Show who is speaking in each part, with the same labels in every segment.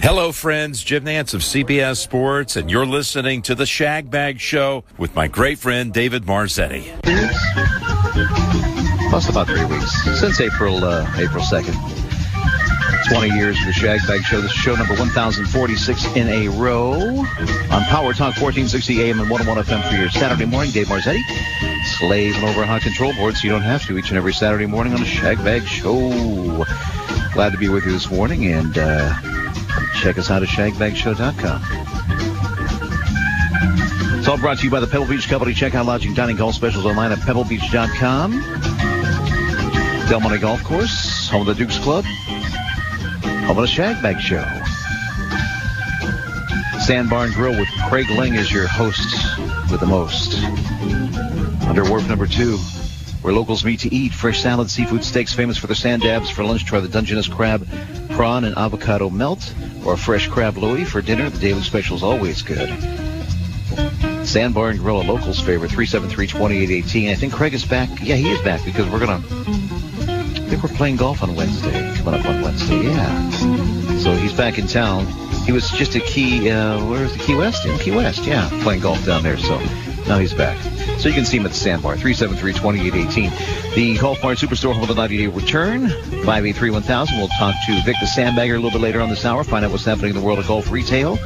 Speaker 1: Hello, friends. Jim Nance of CBS Sports, and you're listening to the Shag Bag Show with my great friend David Marzetti.
Speaker 2: Plus about three weeks since April uh, April second. 20 years of the Shag Bag Show. This is show number 1046 in a row on Power Talk 1460 AM and 101 FM for your Saturday morning. Dave Marzetti, slaving over a hot control board so you don't have to each and every Saturday morning on the Shag Bag Show. Glad to be with you this morning and uh, check us out at shagbagshow.com. It's all brought to you by the Pebble Beach Company. Check out lodging, dining, golf specials online at pebblebeach.com. Del Monte Golf Course, home of the Dukes Club, home of the Shag Bag Show. Sandbar and Grill with Craig Ling as your host with the most. Under wharf number two, where locals meet to eat fresh salad, seafood steaks, famous for their sand dabs. For lunch, try the Dungeness crab, prawn, and avocado melt, or fresh crab louis. For dinner, the daily special is always good. Sandbar and Grill, a locals favorite, 373-2818. I think Craig is back. Yeah, he is back because we're going to, I think we're playing golf on Wednesday, coming up on Wednesday, yeah. So he's back in town. He was just at Key, uh, where's the Key West? In Key West, yeah, playing golf down there. So now he's back. So you can see him at the Sandbar, 373-2818. The Golf Mart Superstore home of the 90-day return, 583-1000. We'll talk to Vic the Sandbagger a little bit later on this hour, find out what's happening in the world of golf retail.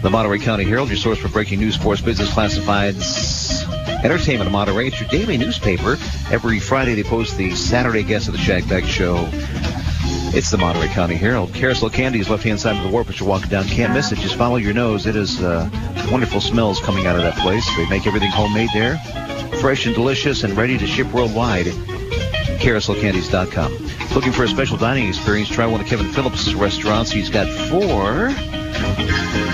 Speaker 2: The Monterey County Herald, your source for breaking news, sports, business, classifieds, entertainment of Monterey. It's your daily newspaper. Every Friday they post the Saturday guest of the Shag Bag Show. It's the Monterey County Herald. Carousel Candy is left-hand side of the warp as you're walking down. Can't miss it. Just follow your nose. It is uh, wonderful smells coming out of that place. They make everything homemade there. Fresh and delicious and ready to ship worldwide. CarouselCandies.com. Looking for a special dining experience? Try one of Kevin Phillips' restaurants. He's got four.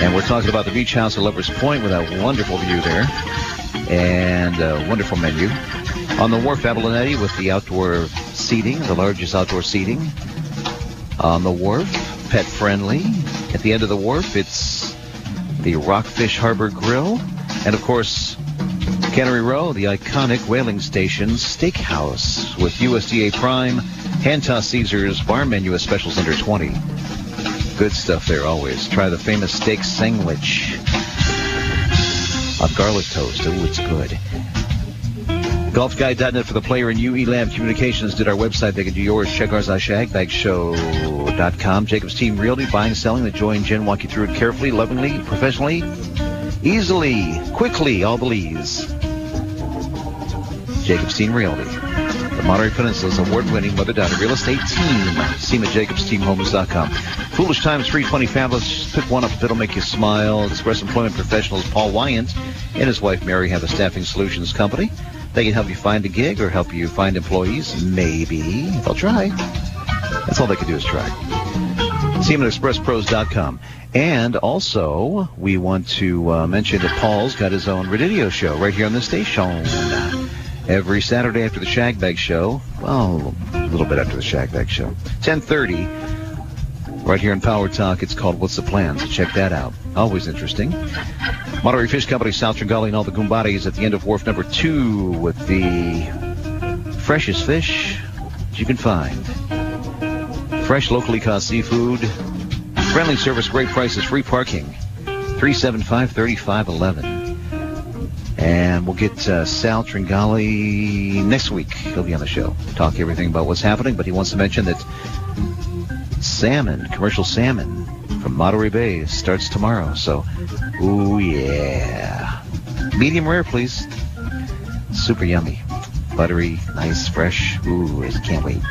Speaker 2: And we're talking about the Beach House at Lover's Point with a wonderful view there. And a wonderful menu. On the wharf, Abalonetti with the outdoor seating, the largest outdoor seating. On the wharf, pet friendly. At the end of the wharf, it's the Rockfish Harbor Grill. And of course, Cannery Row, the iconic whaling station steakhouse with USDA Prime, hand tossed Caesars, bar menu specials under 20. Good stuff there always. Try the famous steak sandwich on garlic toast. Oh, it's good. GolfGuide.net for the player and UE Lab Communications did our website. They can do yours. Check ours out, shagbagshow.com. Jacob's Team Realty, buying, selling. The Joy and Jen walk you through it carefully, lovingly, professionally, easily, quickly, all the leads. Jacob's Team Realty. The Monterey Peninsula's award-winning mother-daughter real estate team. See at jacobsteamhomes.com. Foolish Times 320 Fabulous. Pick one up if it'll make you smile. Express Employment Professionals Paul Wyant and his wife Mary have a staffing solutions company. They can help you find a gig or help you find employees. Maybe. They'll try. That's all they can do is try. See them at expresspros.com. And also, we want to uh, mention that Paul's got his own radio show right here on the station. Every Saturday after the Shagbag Show. Well, a little bit after the Shagbag Show. 1030. Right here in Power Talk, it's called What's the Plan? So check that out. Always interesting. Monterey Fish Company, Sal Tringali, and all the Goombadis at the end of wharf number two with the freshest fish you can find. Fresh, locally caught seafood. Friendly service, great prices, free parking. 375-3511. And we'll get uh, Sal Tringali next week. He'll be on the show. Talk everything about what's happening, but he wants to mention that salmon, commercial salmon from Monterey Bay starts tomorrow. So, ooh yeah. Medium rare, please. Super yummy. Buttery, nice, fresh. Ooh, I can't wait.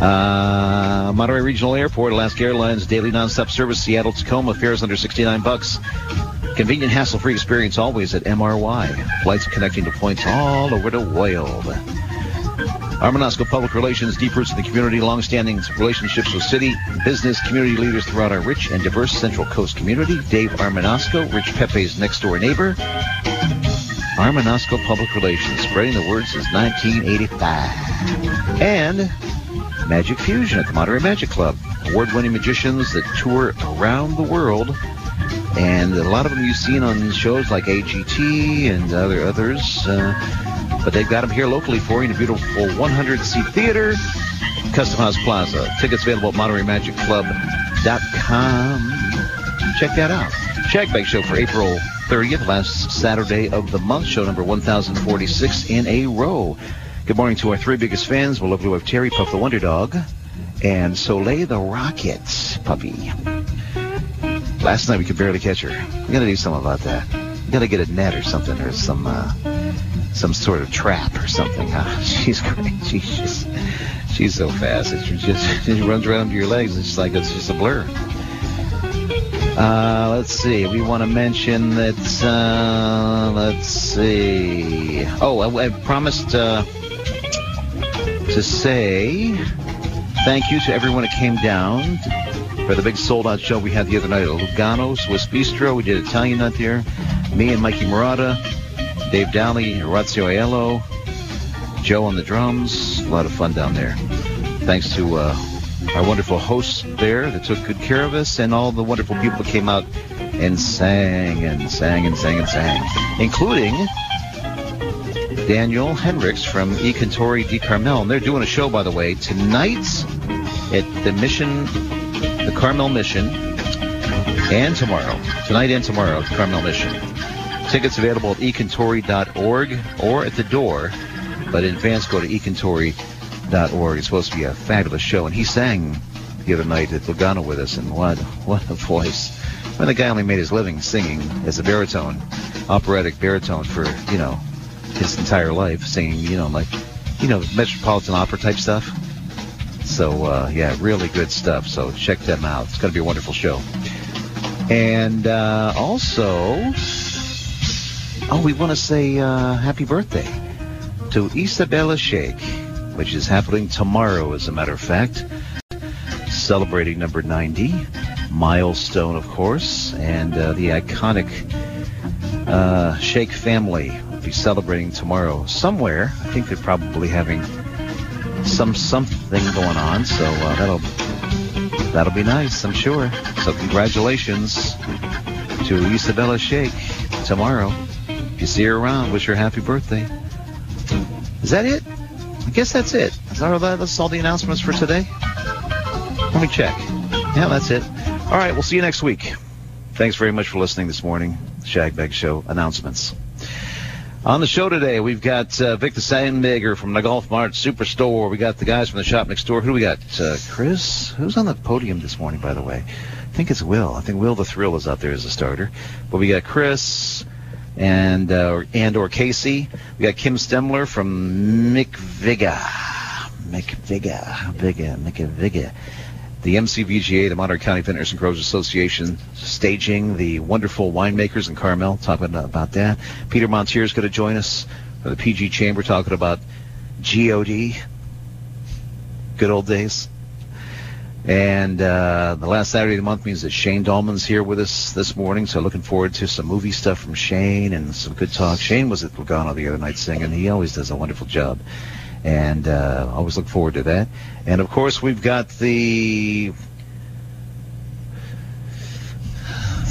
Speaker 2: Uh, Monterey Regional Airport, Alaska Airlines, daily nonstop service, Seattle, Tacoma, fares under 69 bucks. Convenient, hassle-free experience always at MRY. Flights connecting to points all over the world. Armanasco Public Relations, deep roots in the community, long-standing relationships with city, business, community leaders throughout our rich and diverse Central Coast community. Dave Armanasco, Rich Pepe's next-door neighbor. Armanasco Public Relations, spreading the word since 1985. And Magic Fusion at the Monterey Magic Club. Award-winning magicians that tour around the world. And a lot of them you've seen on shows like AGT and other others. Uh, but they've got them here locally for you in a beautiful 100-seat theater, Custom House Plaza. Tickets available at MontereyMagicClub.com. Check that out. Shagbag Show for April 30th, last Saturday of the month, show number 1046 in a row. Good morning to our three biggest fans. We'll love to have Terry Puff the Wonder Dog and Soleil the Rocket puppy. Last night we could barely catch her. We gotta do something about that. We gotta get a net or something or some uh, some sort of trap or something. Huh? She's great. She's just she's so fast. It's just she runs around under your legs. It's like it's just a blur. Uh, let's see. We want to mention that. Uh, let's see. Oh, I, I promised uh, to say thank you to everyone that came down for the big sold-out show we had the other night at Lugano Swiss Bistro. We did Italian Nut there. Me and Mikey Murata, Dave Dowley, Orazio Aiello, Joe on the drums. A lot of fun down there. Thanks to uh, our wonderful hosts there that took good care of us, and all the wonderful people came out and sang and sang and sang and sang, including Daniel Hendricks from E Cantori di Carmel. And they're doing a show, by the way, tonight at the Mission, the Carmel Mission, and tomorrow. Tonight and tomorrow, the Carmel Mission. Tickets available at icantori.org or at the door, but in advance go to icantori.org. It's supposed to be a fabulous show, and he sang the other night at Lugano with us, and what what a voice! When the guy only made his living singing as a baritone, operatic baritone for you know his entire life, singing you know like you know Metropolitan Opera type stuff. So uh, yeah, really good stuff. So check them out. It's going to be a wonderful show. And uh, also, oh, we want to say uh, happy birthday to Isabella Sheikh, which is happening tomorrow, as a matter of fact. Celebrating number 90, milestone, of course, and uh, the iconic uh, Sheikh family will be celebrating tomorrow somewhere. I think they're probably having some something going on, so uh, that'll that'll be nice, I'm sure. So congratulations to Isabella Sheikh tomorrow. If you see her around, wish her happy birthday. Is that it? I guess that's it. Is that all, that's all the announcements for today? Let me check. Yeah, that's it. All right, we'll see you next week. Thanks very much for listening this morning. Shagbag Show announcements. On the show today, we've got uh, Vic the Sandbagger from the Golf Mart Superstore. We got the guys from the shop next door. Who do we got? Uh, Chris? Who's on the podium this morning, by the way? I think it's Will. I think Will the Thrill is out there as a starter. But we got Chris and uh, and or Casey. We got Kim Stemler from McViga. McViga. Viga. McViga the MCVGA, the Monterey County Vintners and Growers Association, staging the wonderful winemakers in Carmel, talking about that. Peter Montier is going to join us for the PG Chamber, talking about GOD, good old days. And uh, the last Saturday of the month means that Shane Dolman's here with us this morning, so looking forward to some movie stuff from Shane and some good talk. Shane was at Lugano the other night singing. He always does a wonderful job and uh, always look forward to that. And of course, we've got the,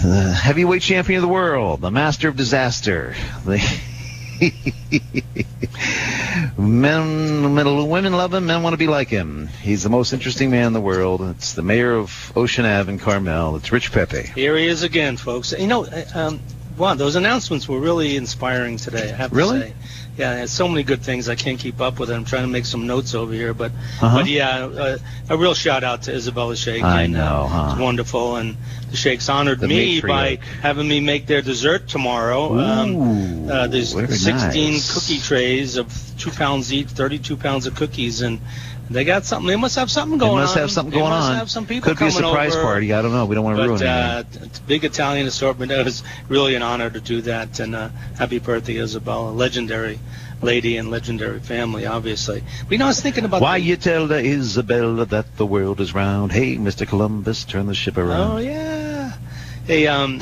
Speaker 2: the heavyweight champion of the world, the master of disaster, the men, men, women love him, men want to be like him. He's the most interesting man in the world. It's the mayor of Ocean Ave in Carmel. It's Rich Pepe.
Speaker 3: Here he is again, folks. You know, um, wow, those announcements were really inspiring today. I have to
Speaker 2: really?
Speaker 3: say. Yeah, there's so many good things I can't keep up with it. I'm trying to make some notes over here, but
Speaker 2: Uh-huh.
Speaker 3: but yeah, uh, a real shout out to Isabella Shake.
Speaker 2: I
Speaker 3: and,
Speaker 2: know,
Speaker 3: uh,
Speaker 2: huh?
Speaker 3: It's wonderful, and the Shakes honored
Speaker 2: The
Speaker 3: me by having me make their dessert tomorrow.
Speaker 2: Ooh,
Speaker 3: um, uh, there's 16
Speaker 2: nice.
Speaker 3: cookie trays of two pounds each, 32 pounds of cookies, and they got something. They must have something going on.
Speaker 2: They must have something
Speaker 3: They
Speaker 2: going
Speaker 3: must
Speaker 2: on.
Speaker 3: Have some people
Speaker 2: Could be a surprise
Speaker 3: over.
Speaker 2: party. I don't know. We don't want to ruin
Speaker 3: But
Speaker 2: anything.
Speaker 3: uh, it's big Italian assortment. It was really an honor to do that. And uh, happy birthday, Isabella. Legendary lady and legendary family, obviously. But you know, I was thinking about.
Speaker 2: Why
Speaker 3: the-
Speaker 2: you tell the Isabella that the world is round? Hey, Mr. Columbus, turn the ship around.
Speaker 3: Oh yeah. Hey, um,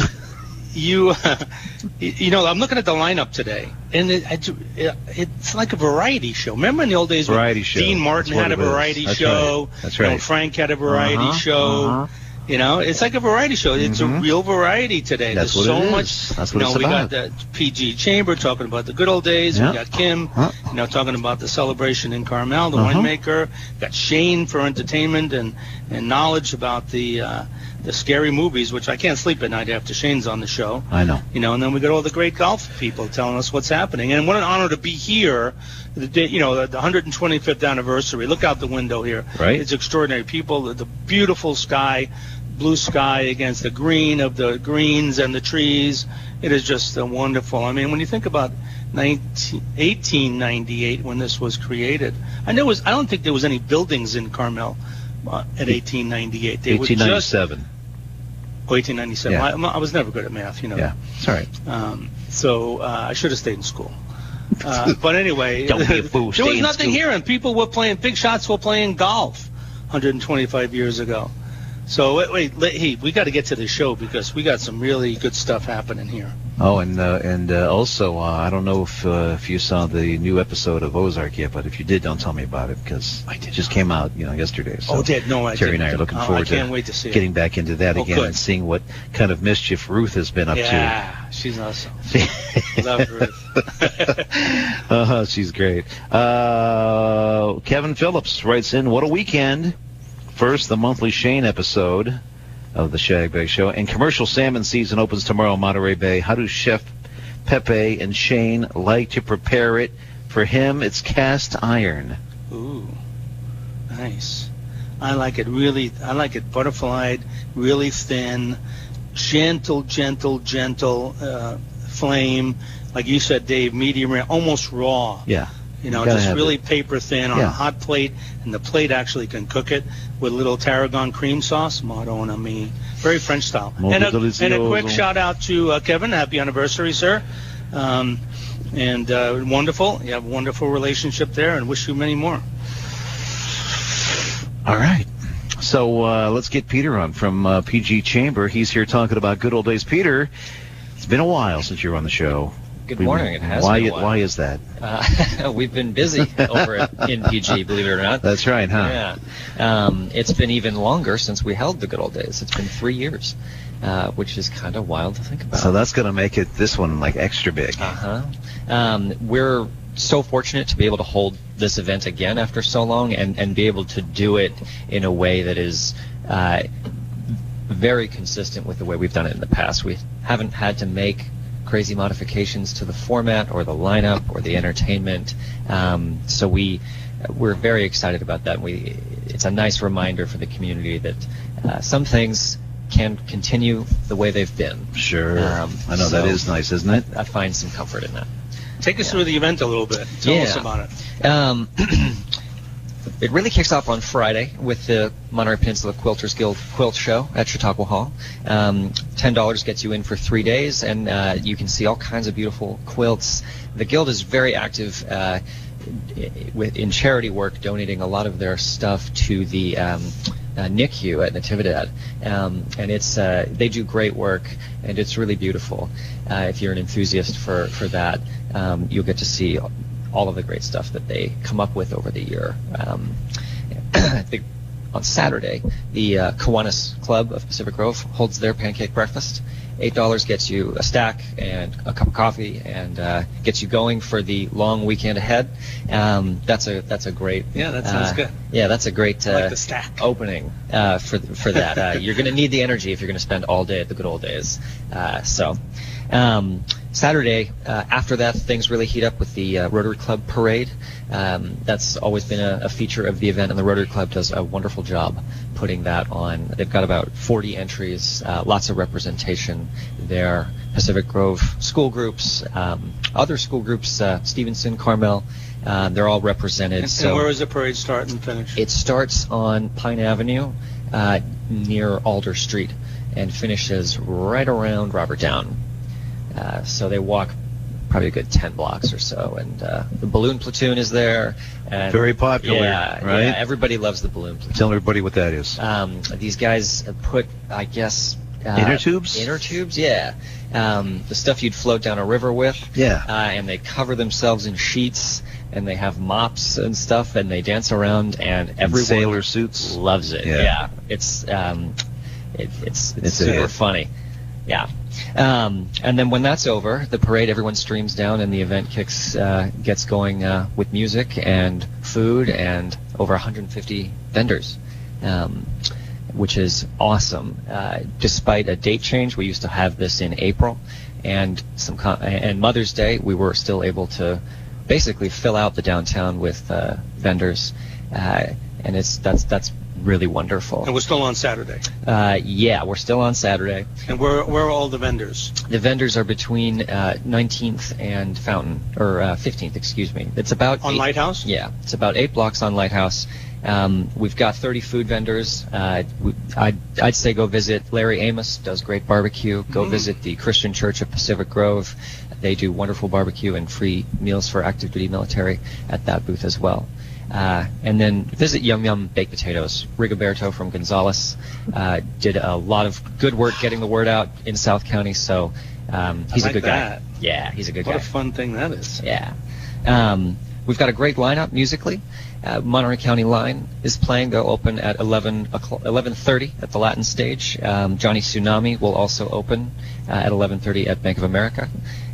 Speaker 3: you, you know, I'm looking at the lineup today, and it, it, it's like a variety show. Remember in the old days when
Speaker 2: Variety show.
Speaker 3: Dean Martin had a variety
Speaker 2: That's
Speaker 3: show,
Speaker 2: right. That's
Speaker 3: you know,
Speaker 2: right.
Speaker 3: Frank had a variety
Speaker 2: Uh-huh,
Speaker 3: show.
Speaker 2: uh-huh.
Speaker 3: You know, it's like a variety show. It's
Speaker 2: Mhm.
Speaker 3: a real variety today.
Speaker 2: That's
Speaker 3: There's so much.
Speaker 2: That's
Speaker 3: you
Speaker 2: what
Speaker 3: know,
Speaker 2: it's
Speaker 3: we
Speaker 2: about.
Speaker 3: got the PG Chamber talking about the good old days.
Speaker 2: Yeah.
Speaker 3: We got Kim,
Speaker 2: Huh.
Speaker 3: you know, talking about the celebration in Carmel, the
Speaker 2: Uh-huh.
Speaker 3: winemaker. Got Shane for entertainment and and knowledge about the uh, the scary movies, which I can't sleep at night after Shane's on the show.
Speaker 2: I know.
Speaker 3: You know, and then we got all the great golf people telling us what's happening. And what an honor to be here. The day, you know, the, the 125th anniversary. Look out the window here.
Speaker 2: Right.
Speaker 3: It's extraordinary. People, the, the beautiful sky, blue sky against the green of the greens and the trees. It is just uh, wonderful. I mean, when you think about 19, 1898 when this was created, I know it was. I don't think there was any buildings in Carmel uh, at 1898. They were just
Speaker 2: 1897.
Speaker 3: oh, 1897.
Speaker 2: Yeah.
Speaker 3: I, I was never good at math, you know.
Speaker 2: Yeah. It's all right.
Speaker 3: Um, so uh, I should have stayed in school. Uh, but anyway,
Speaker 2: Don't be a fool,
Speaker 3: there was nothing here, and people were playing big shots were playing golf 125 years ago. So wait, wait, let, hey, we got to get to the show because we got some really good stuff happening here.
Speaker 2: Oh, and uh, and uh, also, uh, I don't know if uh, if you saw the new episode of Ozark yet, but if you did, don't tell me about it because
Speaker 3: I did
Speaker 2: it just came out, you know, yesterday. So
Speaker 3: oh, did no, I
Speaker 2: Terry and
Speaker 3: didn't.
Speaker 2: I are looking
Speaker 3: Oh,
Speaker 2: forward
Speaker 3: can't
Speaker 2: to
Speaker 3: wait to see
Speaker 2: getting
Speaker 3: it.
Speaker 2: back into that
Speaker 3: Oh,
Speaker 2: again
Speaker 3: good.
Speaker 2: and seeing what kind of mischief Ruth has been up
Speaker 3: Yeah, she's awesome. Love Ruth.
Speaker 2: uh-huh, she's great. Uh, Kevin Phillips writes in, "What a weekend! First, the monthly Shane episode of the Shag Bag Show, and commercial salmon season opens tomorrow in Monterey Bay. How do Chef Pepe and Shane like to prepare it? For him, it's cast iron.
Speaker 3: Ooh, nice. I like it really. I like it butterflied, really thin, gentle, gentle, gentle uh, flame. Like you said, Dave, medium rare, almost raw.
Speaker 2: Yeah,
Speaker 3: You know,
Speaker 2: You
Speaker 3: just really
Speaker 2: it.
Speaker 3: paper thin on
Speaker 2: Yeah.
Speaker 3: a hot plate, and the plate actually can cook it with a little tarragon cream sauce. Madonna me, very French style. And a, and a quick shout out to uh, Kevin. Happy anniversary, sir. Um, and uh, wonderful. You have a wonderful relationship there, and wish you many more.
Speaker 2: All right. So uh, let's get Peter on from uh, PG Chamber. He's here talking about good old days. Peter, it's been a while since you were on the show.
Speaker 4: Good
Speaker 2: We-
Speaker 4: morning. It has
Speaker 2: why,
Speaker 4: been.
Speaker 2: Why is that?
Speaker 4: Uh, we've been busy over at in PG, believe it or not.
Speaker 2: That's right, huh?
Speaker 4: Yeah. Um, it's been even longer since we held the good old days. It's been three years, uh, which is kind of wild to think about.
Speaker 2: So that's going to make it this one like extra big.
Speaker 4: Uh-huh. Um, we're so fortunate to be able to hold this event again after so long and, and be able to do it in a way that is uh, very consistent with the way we've done it in the past. We haven't had to make crazy modifications to the format or the lineup or the entertainment. Um, so we we're very excited about that. We it's a nice reminder for the community that uh, some things can continue the way they've been.
Speaker 2: Sure.
Speaker 4: Um,
Speaker 2: I know that
Speaker 4: so-
Speaker 2: is nice, isn't it?
Speaker 4: I find some comfort in that.
Speaker 3: Take us
Speaker 4: Yeah.
Speaker 3: through the event a little bit. Tell
Speaker 4: Yeah.
Speaker 3: us about it.
Speaker 4: Um, it really kicks off on Friday with the Monterey Peninsula Quilters Guild Quilt Show at Chautauqua Hall. Um, Ten dollars gets you in for three days, and uh, you can see all kinds of beautiful quilts. The guild is very active. Uh, in charity work, donating a lot of their stuff to the um, uh, NICU at Natividad, um, and it's uh, they do great work, and it's really beautiful. Uh, if you're an enthusiast for for that, um, you'll get to see all of the great stuff that they come up with over the year. Um, I think on Saturday, the uh, Kiwanis Club of Pacific Grove holds their pancake breakfast. Eight dollars gets you a stack and a cup of coffee, and uh, gets you going for the long weekend ahead. Um, that's a that's a great
Speaker 3: Yeah, that sounds
Speaker 4: uh,
Speaker 3: good.
Speaker 4: Yeah, that's a great uh,
Speaker 3: like stack.
Speaker 4: opening uh, for for that. Uh, you're going to need the energy if you're going to spend all day at the good old days. Uh, so. Um, Saturday, uh, after that, things really heat up with the uh, Rotary Club parade. Um, that's always been a, a feature of the event, and the Rotary Club does a wonderful job putting that on. They've got about 40 entries, uh, lots of representation there. Pacific Grove school groups, um, other school groups, uh, Stevenson, Carmel, uh, they're all represented.
Speaker 3: And,
Speaker 4: so
Speaker 3: and where does the parade start and finish?
Speaker 4: it starts on Pine Avenue uh, near Alder Street and finishes right around Robert Down. Uh, so they walk probably a good 10 blocks or so. And uh, the balloon platoon is there. And
Speaker 2: Very popular,
Speaker 4: yeah,
Speaker 2: right?
Speaker 4: Yeah, everybody loves the balloon platoon.
Speaker 2: Tell everybody what that is.
Speaker 4: Um, these guys put, I guess, uh,
Speaker 2: Inner tubes?
Speaker 4: Inner tubes, yeah. Um, the stuff you'd float down a river with.
Speaker 2: Yeah.
Speaker 4: Uh, and they cover themselves in sheets, and they have mops and stuff, and they dance around, and everyone
Speaker 2: sailor suits.
Speaker 4: loves it.
Speaker 2: Yeah.
Speaker 4: It's um, it, it's it's,
Speaker 2: It's
Speaker 4: super
Speaker 2: hit.
Speaker 4: funny. Yeah. Um, and then when that's over, the parade, everyone streams down, and the event kicks uh, gets going uh, with music and food and over 150 vendors, um, which is awesome. Uh, despite a date change, we used to have this in April, and some co- and Mother's Day, we were still able to basically fill out the downtown with uh, vendors, uh, and it's that's that's really wonderful.
Speaker 3: And we're still on Saturday.
Speaker 4: Uh, yeah, we're still on Saturday.
Speaker 3: And where where are all the vendors?
Speaker 4: The vendors are between uh, 19th and Fountain, or uh, 15th, excuse me. It's about
Speaker 3: On
Speaker 4: eight-
Speaker 3: Lighthouse?
Speaker 4: Yeah, it's about eight blocks on Lighthouse. Um, we've got 30 food vendors. Uh, we, I'd, I'd say go visit Larry Amos, does great barbecue. Go
Speaker 3: Mm.
Speaker 4: visit the Christian Church of Pacific Grove. They do wonderful barbecue and free meals for active duty military at that booth as well. Uh, and then visit Yum Yum Baked Potatoes. Rigoberto from Gonzales uh, did a lot of good work getting the word out in South County, so um, he's
Speaker 3: like
Speaker 4: a good
Speaker 3: that.
Speaker 4: guy. Yeah, he's a good
Speaker 3: What
Speaker 4: guy.
Speaker 3: What a fun thing that is.
Speaker 4: Yeah. Um, we've got a great lineup musically. Uh, Monterey County Line is playing. They'll open at 11 o'clock- 11:30 at the Latin Stage. Um, Johnny Tsunami will also open uh, at 11:30 at Bank of America,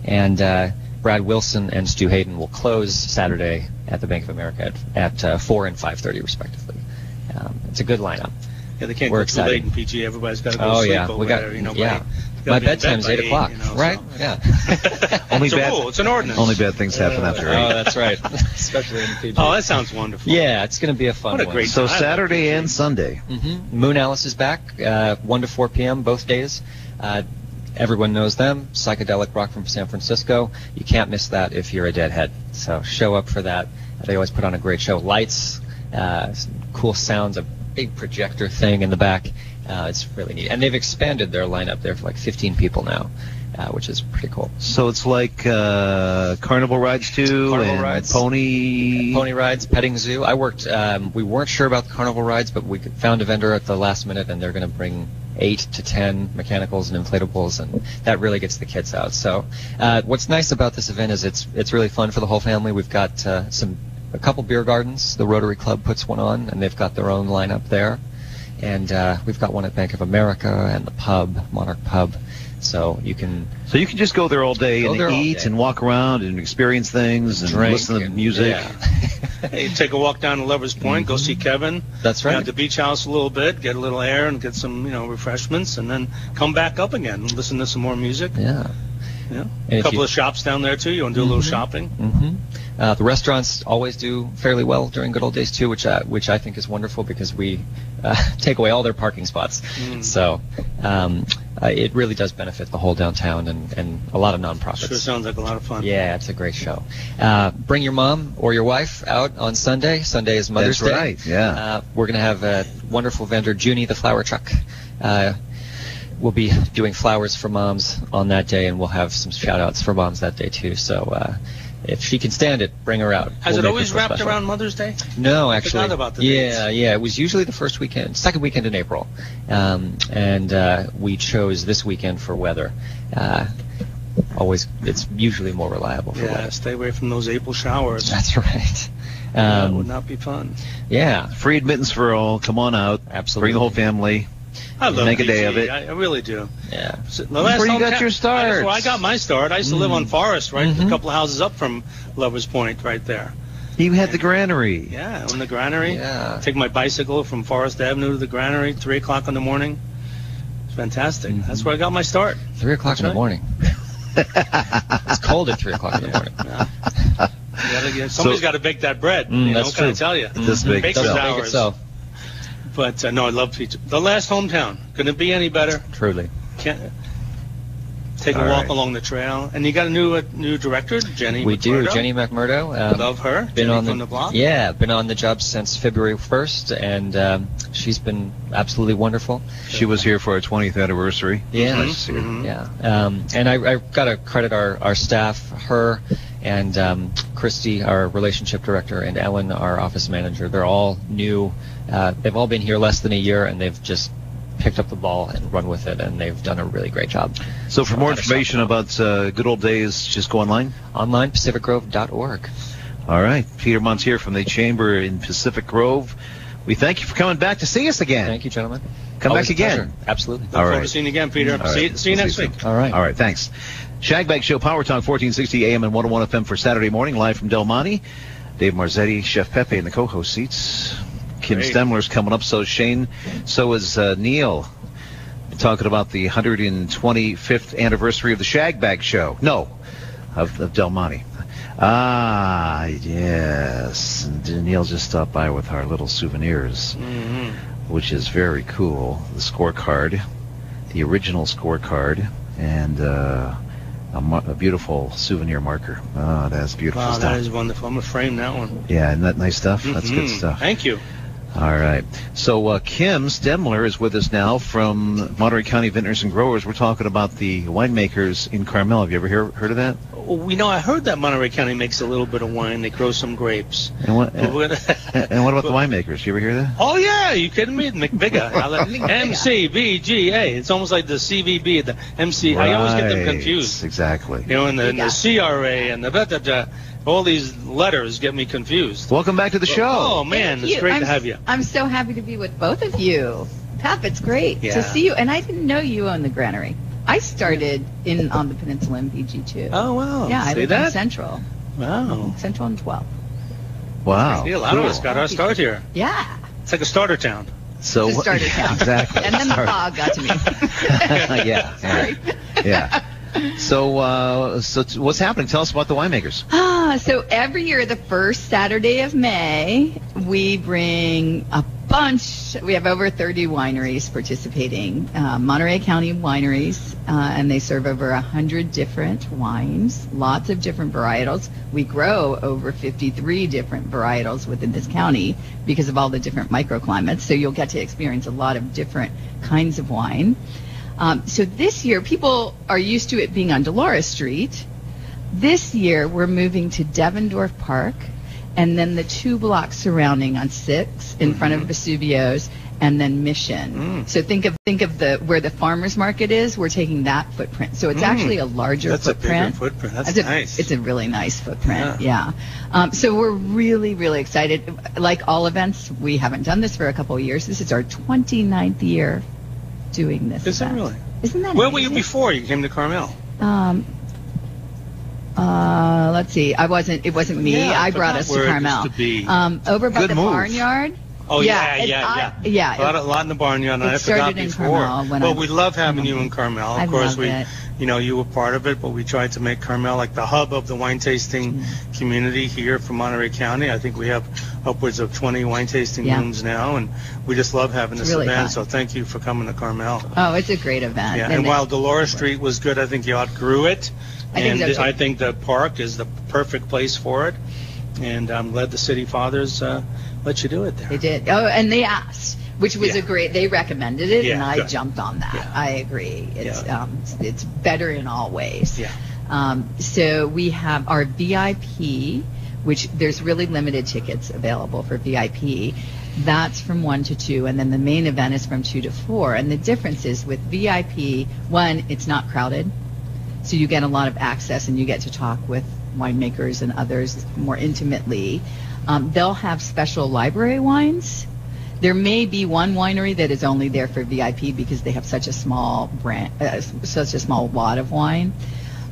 Speaker 4: and uh, Brad Wilson and Stu Hayden will close Saturday at the Bank of America at, at uh, 4 and 5:30 respectively. Um, it's a good lineup.
Speaker 3: Yeah, they can't
Speaker 4: We're
Speaker 3: go
Speaker 4: excited.
Speaker 3: too late in PG. Everybody's got to go
Speaker 4: Oh
Speaker 3: to sleep
Speaker 4: yeah,
Speaker 3: over
Speaker 4: we got
Speaker 3: there, you know.
Speaker 4: yeah.
Speaker 3: by-
Speaker 4: My
Speaker 3: gotta be in bed
Speaker 4: bedtime's
Speaker 3: by
Speaker 4: eight o'clock,
Speaker 3: you know,
Speaker 4: right?
Speaker 3: so.
Speaker 4: Yeah.
Speaker 2: Only
Speaker 3: it's a
Speaker 2: bad-
Speaker 3: rule. It's an ordinance.
Speaker 2: Only bad things happen after
Speaker 4: oh,
Speaker 2: eight.
Speaker 4: that's right. Especially in PG.
Speaker 3: Oh, that sounds wonderful.
Speaker 4: yeah, it's going to be a fun
Speaker 3: What a
Speaker 4: one.
Speaker 3: great
Speaker 2: So
Speaker 3: I
Speaker 2: Saturday and Sunday.
Speaker 4: hmm Moon Alice is back, uh, 1 to 4 p.m. both days. Uh, everyone knows them. Psychedelic rock from San Francisco. You can't miss that if you're a deadhead. So show up for that. They always put on a great show. Lights, uh, cool sounds, a big projector thing in the back. Uh, it's really neat. And they've expanded their lineup there for like 15 people now, uh, which is pretty cool.
Speaker 2: So it's like uh, carnival rides too,
Speaker 4: Carnival
Speaker 2: and
Speaker 4: rides.
Speaker 2: pony.
Speaker 4: Pony rides, petting zoo. I worked. Um, we weren't sure about the carnival rides, but we found a vendor at the last minute, and they're going to bring eight to ten mechanicals and inflatables, and that really gets the kids out. So, uh, what's nice about this event is it's it's really fun for the whole family. We've got uh, some a couple beer gardens. The Rotary Club puts one on, and they've got their own lineup there. And uh, we've got one at Bank of America and the pub, Monarch Pub. So you can
Speaker 2: So you can just go there all day and
Speaker 4: there all
Speaker 2: eat
Speaker 4: day.
Speaker 2: and walk around and experience things and
Speaker 4: drink.
Speaker 2: listen to
Speaker 4: and-
Speaker 2: music.
Speaker 4: yeah.
Speaker 3: Hey, take a walk down to Lovers Point, go see Kevin.
Speaker 4: That's right.
Speaker 3: At the beach house a little bit, get a little air and get some, you know, refreshments, and then come back up again and listen to some more music.
Speaker 4: Yeah.
Speaker 3: Yeah.
Speaker 4: And
Speaker 3: A couple
Speaker 4: you-
Speaker 3: of shops down there too. You want to do a little
Speaker 4: Mhm.
Speaker 3: shopping?
Speaker 4: hmm Uh, the restaurants always do fairly well during good old days too, which I, which I think is wonderful because we uh, take away all their parking spots.
Speaker 3: Mm.
Speaker 4: So um, uh, it really does benefit the whole downtown and, and a lot of nonprofits.
Speaker 3: Sure sounds like a lot of fun.
Speaker 4: Yeah, it's a great show. Uh, bring your mom or your wife out on Sunday. Sunday is Mother's
Speaker 2: That's
Speaker 4: Day.
Speaker 2: right, yeah.
Speaker 4: Uh, we're going to have a wonderful vendor, Junie the Flower Truck. Uh, we'll be doing flowers for moms on that day, and we'll have some shout outs for moms that day too. So uh, if she can stand it, bring her out.
Speaker 3: Has
Speaker 4: We'll
Speaker 3: it always wrapped
Speaker 4: special.
Speaker 3: around Mother's Day?
Speaker 4: No,
Speaker 3: I
Speaker 4: actually.
Speaker 3: forgot about the
Speaker 4: yeah,
Speaker 3: dates.
Speaker 4: yeah. It was usually the first weekend, second weekend in April, um, and uh, we chose this weekend for weather. Uh, always, it's usually more reliable for
Speaker 3: Yeah.
Speaker 4: weather.
Speaker 3: Stay away from those April showers.
Speaker 4: That's right.
Speaker 3: that
Speaker 4: Um,
Speaker 3: would not be fun.
Speaker 4: yeah,
Speaker 2: Free admittance for all. Come on out.
Speaker 4: Absolutely.
Speaker 2: Bring the whole family.
Speaker 3: I love
Speaker 2: Make a day of it.
Speaker 3: I, I really do.
Speaker 4: yeah.
Speaker 3: So, the
Speaker 2: That's where you got your start.
Speaker 3: That's where I got my start. I used to live on Forest, right,
Speaker 4: Mhm.
Speaker 3: a couple of houses up from Lovers Point, right there.
Speaker 2: You had the granary.
Speaker 3: Yeah, on the granary.
Speaker 4: Yeah.
Speaker 3: Take my bicycle from Forest Avenue to the granary, three o'clock in the morning. It's fantastic.
Speaker 4: Mhm.
Speaker 3: That's where I got my start.
Speaker 4: Three o'clock in the morning. It's cold at three o'clock in the morning.
Speaker 3: Yeah. You gotta get, somebody's got to bake that bread.
Speaker 4: Mm,
Speaker 3: you know,
Speaker 4: that's
Speaker 3: what can I tell you?
Speaker 2: This big
Speaker 3: Bake
Speaker 2: so.
Speaker 3: those
Speaker 4: Make it
Speaker 3: hours.
Speaker 4: so.
Speaker 3: But uh, no, I love pizza. The last hometown. Couldn't it be any better?
Speaker 4: Truly.
Speaker 3: Can't take a walk
Speaker 2: right.
Speaker 3: along the trail. And you got a new uh, new director, Jenny.
Speaker 4: We do. Jenny McMurdo. Um,
Speaker 3: Love her.
Speaker 4: Been
Speaker 3: Jenny
Speaker 4: on
Speaker 3: from
Speaker 4: the,
Speaker 3: the block.
Speaker 4: Yeah, been on the job since February 1st, and um, she's been absolutely wonderful.
Speaker 2: She was here for our 20th anniversary.
Speaker 4: Yeah.
Speaker 2: Nice to see her.
Speaker 3: Mhm.
Speaker 4: Yeah, um, and I, I've got to credit our, our staff, her and um, Christy, our relationship director, and Ellen, our office manager. They're all new. Uh, they've all been here less than a year, and they've just picked up the ball and run with it, and they've done a really great job.
Speaker 2: So for more information about uh, good old days, just go online.
Speaker 4: Online, pacificgrove.org.
Speaker 2: All right. Peter Montier from the Chamber in Pacific Grove. We thank you for coming back to see us again.
Speaker 4: Thank you, gentlemen.
Speaker 2: Come
Speaker 4: Always
Speaker 2: back again.
Speaker 4: pleasure. Absolutely.
Speaker 3: Look
Speaker 2: All
Speaker 3: forward
Speaker 2: right.
Speaker 3: to seeing you again, Peter.
Speaker 2: All
Speaker 3: See,
Speaker 2: right.
Speaker 3: see you next
Speaker 2: see
Speaker 3: week.
Speaker 2: soon.
Speaker 4: All right.
Speaker 2: All right, thanks. Shagbag Show, Power Talk, 1460 AM and 101 FM for Saturday morning, live from Del Monte. Dave Marzetti, Chef Pepe in the co-host seats. Kim
Speaker 3: Great.
Speaker 2: Stemler's coming up, so is Shane, so is uh, Neil. Talking about the 125th anniversary of the Shagbag Show. No, of, of Del Monte. Ah, yes. And Neil just stopped by with our little souvenirs,
Speaker 3: hmm
Speaker 2: which is very cool. The scorecard, the original scorecard, and uh, a, mar- a beautiful souvenir marker. Oh, that's beautiful
Speaker 3: Wow,
Speaker 2: stuff.
Speaker 3: that is wonderful. I'm gonna frame that one.
Speaker 2: yeah, isn't that nice stuff? That's good
Speaker 3: Mhm.
Speaker 2: stuff.
Speaker 3: Thank you.
Speaker 2: All right. So uh, Kim Stemler is with us now from Monterey County Vintners and Growers. We're talking about the winemakers in Carmel. Have you ever hear, heard of that?
Speaker 3: Well, you know, I heard that Monterey County makes a little bit of wine. They grow some grapes.
Speaker 2: And what, and, and what about the winemakers? You ever hear that?
Speaker 3: Oh yeah, you kidding me? McViga, MCVGA. It's almost like the CVB, the MC. I always get them confused.
Speaker 2: Exactly.
Speaker 3: You know, and the, and the CRA and the blah, blah, blah, all these letters get me confused.
Speaker 2: Welcome back to the show.
Speaker 3: Oh man,
Speaker 5: Thank
Speaker 3: it's great
Speaker 5: I'm,
Speaker 3: to have you.
Speaker 5: I'm so happy to be with both of you. Pep, it's great
Speaker 3: Yeah.
Speaker 5: to see you. And I didn't know you owned the granary. I started in on the peninsula in PG too.
Speaker 3: Oh wow.
Speaker 5: yeah, I
Speaker 3: See
Speaker 5: lived in? Central,
Speaker 3: Wow.
Speaker 5: Central and 12.
Speaker 2: Wow.
Speaker 3: See, a lot of us got our start here.
Speaker 5: Yeah,
Speaker 3: It's like a starter town.
Speaker 2: So
Speaker 5: the starter town.
Speaker 2: exactly.
Speaker 5: And then the fog got to me.
Speaker 2: yeah, yeah, yeah. So, uh, so what's happening? Tell us about the winemakers.
Speaker 5: Ah, so every year, the first Saturday of May, we bring a bunch. We have over 30 wineries participating, uh, Monterey County wineries, uh, and they serve over 100 different wines, lots of different varietals. We grow over 53 different varietals within this county because of all the different microclimates. So you'll get to experience a lot of different kinds of wine. Um, so this year, people are used to it being on Dolores Street. This year, we're moving to Devendorf Park, and then the two blocks surrounding on Six in front of Vesuvio's, and then Mission.
Speaker 3: Mm.
Speaker 5: So think of think of the where the farmers market is. We're taking that footprint. So it's
Speaker 3: Mm.
Speaker 5: actually a larger
Speaker 3: That's a bigger
Speaker 5: footprint.
Speaker 3: footprint. That's
Speaker 5: It's a-
Speaker 3: nice.
Speaker 5: It's a really nice footprint. Yeah. Um, so we're really, really excited. Like all events, we haven't done this for a couple of years. This is our 29th year doing this.
Speaker 3: Is it
Speaker 5: event.
Speaker 3: really?
Speaker 5: Isn't that
Speaker 3: Where were you before you came to Carmel?
Speaker 5: Um, uh, let's see. I wasn't. It wasn't me.
Speaker 3: Yeah, I
Speaker 5: brought us to Carmel.
Speaker 3: to be.
Speaker 5: Um, over by
Speaker 2: Good
Speaker 5: the
Speaker 2: move.
Speaker 5: barnyard.
Speaker 3: Oh yeah,
Speaker 5: and
Speaker 3: yeah,
Speaker 5: I-
Speaker 3: yeah.
Speaker 5: yeah,
Speaker 3: A lot, a lot in the barnyard. and I forgot before.
Speaker 5: Carmel
Speaker 3: well, we love having you in Carmel. Of
Speaker 5: I
Speaker 3: course, we,
Speaker 5: it.
Speaker 3: you know, you were part of it, but we tried to make Carmel like the hub of the wine tasting
Speaker 5: Mm.
Speaker 3: community here for Monterey County. I think we have upwards of 20 wine tasting
Speaker 5: Yeah.
Speaker 3: rooms now, and we just love having
Speaker 5: It's
Speaker 3: this
Speaker 5: really
Speaker 3: event.
Speaker 5: fun.
Speaker 3: So thank you for coming to Carmel.
Speaker 5: Oh, it's a great event.
Speaker 3: Yeah,
Speaker 5: And
Speaker 3: and while Dolores Street was good, I think you outgrew it.
Speaker 5: I think
Speaker 3: and
Speaker 5: so.
Speaker 3: I think the park is the perfect place for it. And I'm glad the city fathers uh, let you do it there.
Speaker 5: They did. Oh, and they asked, which was
Speaker 3: Yeah.
Speaker 5: a great. They recommended it, and I
Speaker 3: good.
Speaker 5: jumped on that.
Speaker 3: Yeah.
Speaker 5: I agree. It's
Speaker 3: Yeah.
Speaker 5: um, it's better in all ways.
Speaker 3: Yeah.
Speaker 5: Um, so we have our VIP, which there's really limited tickets available for VIP. That's from one to two, and then the main event is from two to four. And the difference is with VIP, one, it's not crowded, so you get a lot of access and you get to talk with winemakers and others more intimately. Um, they'll have special library wines. There may be one winery that is only there for VIP because they have such a small brand, uh, such a small lot of wine.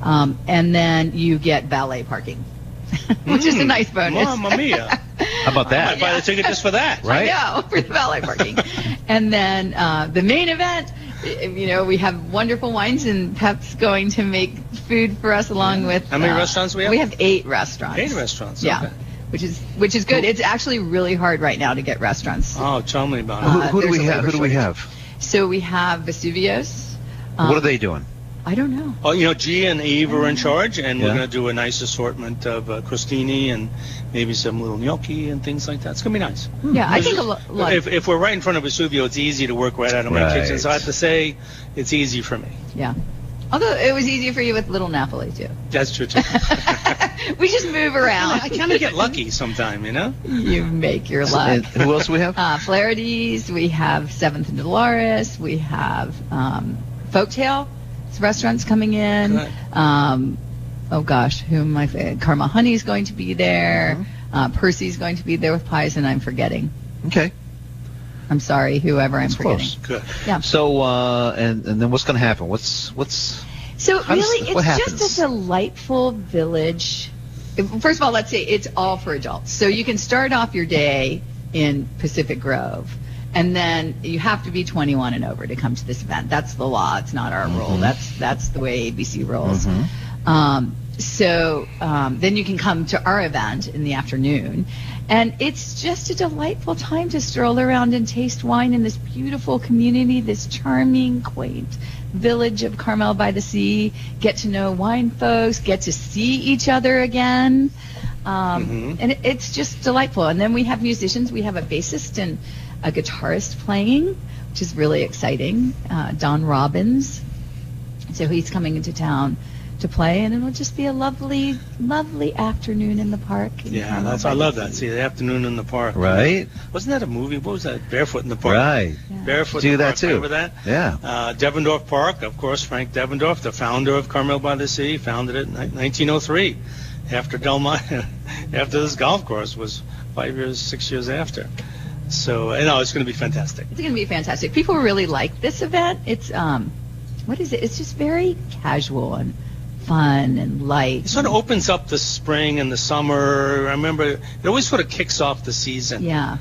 Speaker 5: Um, and then you get valet parking, which is a
Speaker 3: Mm,
Speaker 5: nice bonus.
Speaker 3: Mamma mia.
Speaker 2: How about
Speaker 3: I
Speaker 2: that?
Speaker 3: might buy the ticket just for that.
Speaker 2: Right.
Speaker 5: I know, for the valet parking. and then uh, the main event, you know, we have wonderful wines, and Pep's going to make food for us along with.
Speaker 3: How many
Speaker 5: uh,
Speaker 3: restaurants we have?
Speaker 5: We have eight restaurants.
Speaker 3: Eight restaurants.
Speaker 5: Yeah.
Speaker 3: Okay.
Speaker 5: Which is which is good. It's actually really hard right now to get restaurants.
Speaker 3: Oh, tell me about
Speaker 2: Who,
Speaker 3: it.
Speaker 5: Uh,
Speaker 2: who do we have? Who do we have?
Speaker 5: So we have Vesuvio's. Um,
Speaker 2: what are they doing?
Speaker 5: I don't know.
Speaker 3: Oh, you know, G and Eve are in charge, and we're going to do a nice assortment of uh, crostini and maybe some little gnocchi and things like that. It's going to be nice.
Speaker 5: Yeah, I think a lo- lot.
Speaker 3: If, if we're right in front of Vesuvio, it's easy to work right out of my
Speaker 2: Right.
Speaker 3: kitchen. So I have to say, it's easy for me.
Speaker 5: yeah. Although it was easier for you with Little Napoli too.
Speaker 3: That's true too.
Speaker 5: we just move around.
Speaker 3: I kind of get lucky sometime, you know.
Speaker 5: you make your luck.
Speaker 2: And who else do we have?
Speaker 5: uh, Flaherty's. We have Seventh and Dolores. We have um, Folktale restaurants coming in. Um, oh gosh, who am I? fa- Karma Honey's going to be there.
Speaker 3: Mm-hmm.
Speaker 5: Uh, Percy's going to be there with pies, and I'm forgetting.
Speaker 2: Okay.
Speaker 5: I'm sorry, whoever I'm forgetting.
Speaker 2: close.
Speaker 3: Good.
Speaker 5: Yeah.
Speaker 2: So, uh, and and then what's going to happen? What's what's
Speaker 5: So
Speaker 2: How does-
Speaker 5: really, it's just a delightful village. First of all, let's say it's all for adults. So you can start off your day in Pacific Grove, and then you have to be 21 and over to come to this event. That's the law. It's not our rule.
Speaker 2: Mm-hmm.
Speaker 5: That's that's the way ABC rolls. Um, so um, then you can come to our event in the afternoon, and it's just a delightful time to stroll around and taste wine in this beautiful community, this charming, quaint village of Carmel by the Sea. Get to know wine folks, get to see each other again. Um, And it, it's just delightful. And then we have musicians. We have a bassist and a guitarist playing, which is really exciting. Uh, Don Robbins. So he's coming into town to play, and it'll just be a lovely, lovely afternoon in the park. in
Speaker 3: Yeah, that's
Speaker 5: by
Speaker 3: I love that. See, the afternoon in the park.
Speaker 2: right?
Speaker 3: Wasn't that a movie? What was that? Barefoot in the Park.
Speaker 2: Right.
Speaker 5: Yeah.
Speaker 3: Barefoot
Speaker 2: Do
Speaker 3: in the
Speaker 2: that
Speaker 3: Park.
Speaker 2: too.
Speaker 3: Remember that?
Speaker 2: Yeah.
Speaker 3: Uh, Devendorf Park, of course, Frank Devendorf, the founder of Carmel by the Sea, founded it in 1903, after Del Mar- after this golf course was five years, six years after. So, you know, it's going to be fantastic.
Speaker 5: It's going to be fantastic. People really like this event. It's um, what is it? It's just very casual and fun and light.
Speaker 3: It sort of opens up the spring and the summer. I remember it always sort of kicks off the season
Speaker 5: Yeah,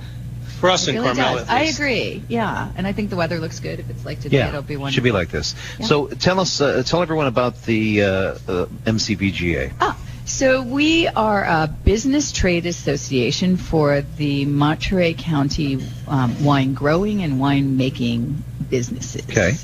Speaker 3: for us
Speaker 5: it
Speaker 3: in
Speaker 5: really
Speaker 3: Carmel.
Speaker 5: does.
Speaker 3: at
Speaker 5: I agree. Yeah, and I think the weather looks good. If it's like today,
Speaker 2: Yeah.
Speaker 5: it'll be wonderful.
Speaker 2: Should be like this.
Speaker 5: Yeah.
Speaker 2: So tell us, uh, tell everyone about the uh, uh, MCVGA.
Speaker 5: Ah, so we are a business trade association for the Monterey County um, wine growing and wine making businesses.
Speaker 2: Okay.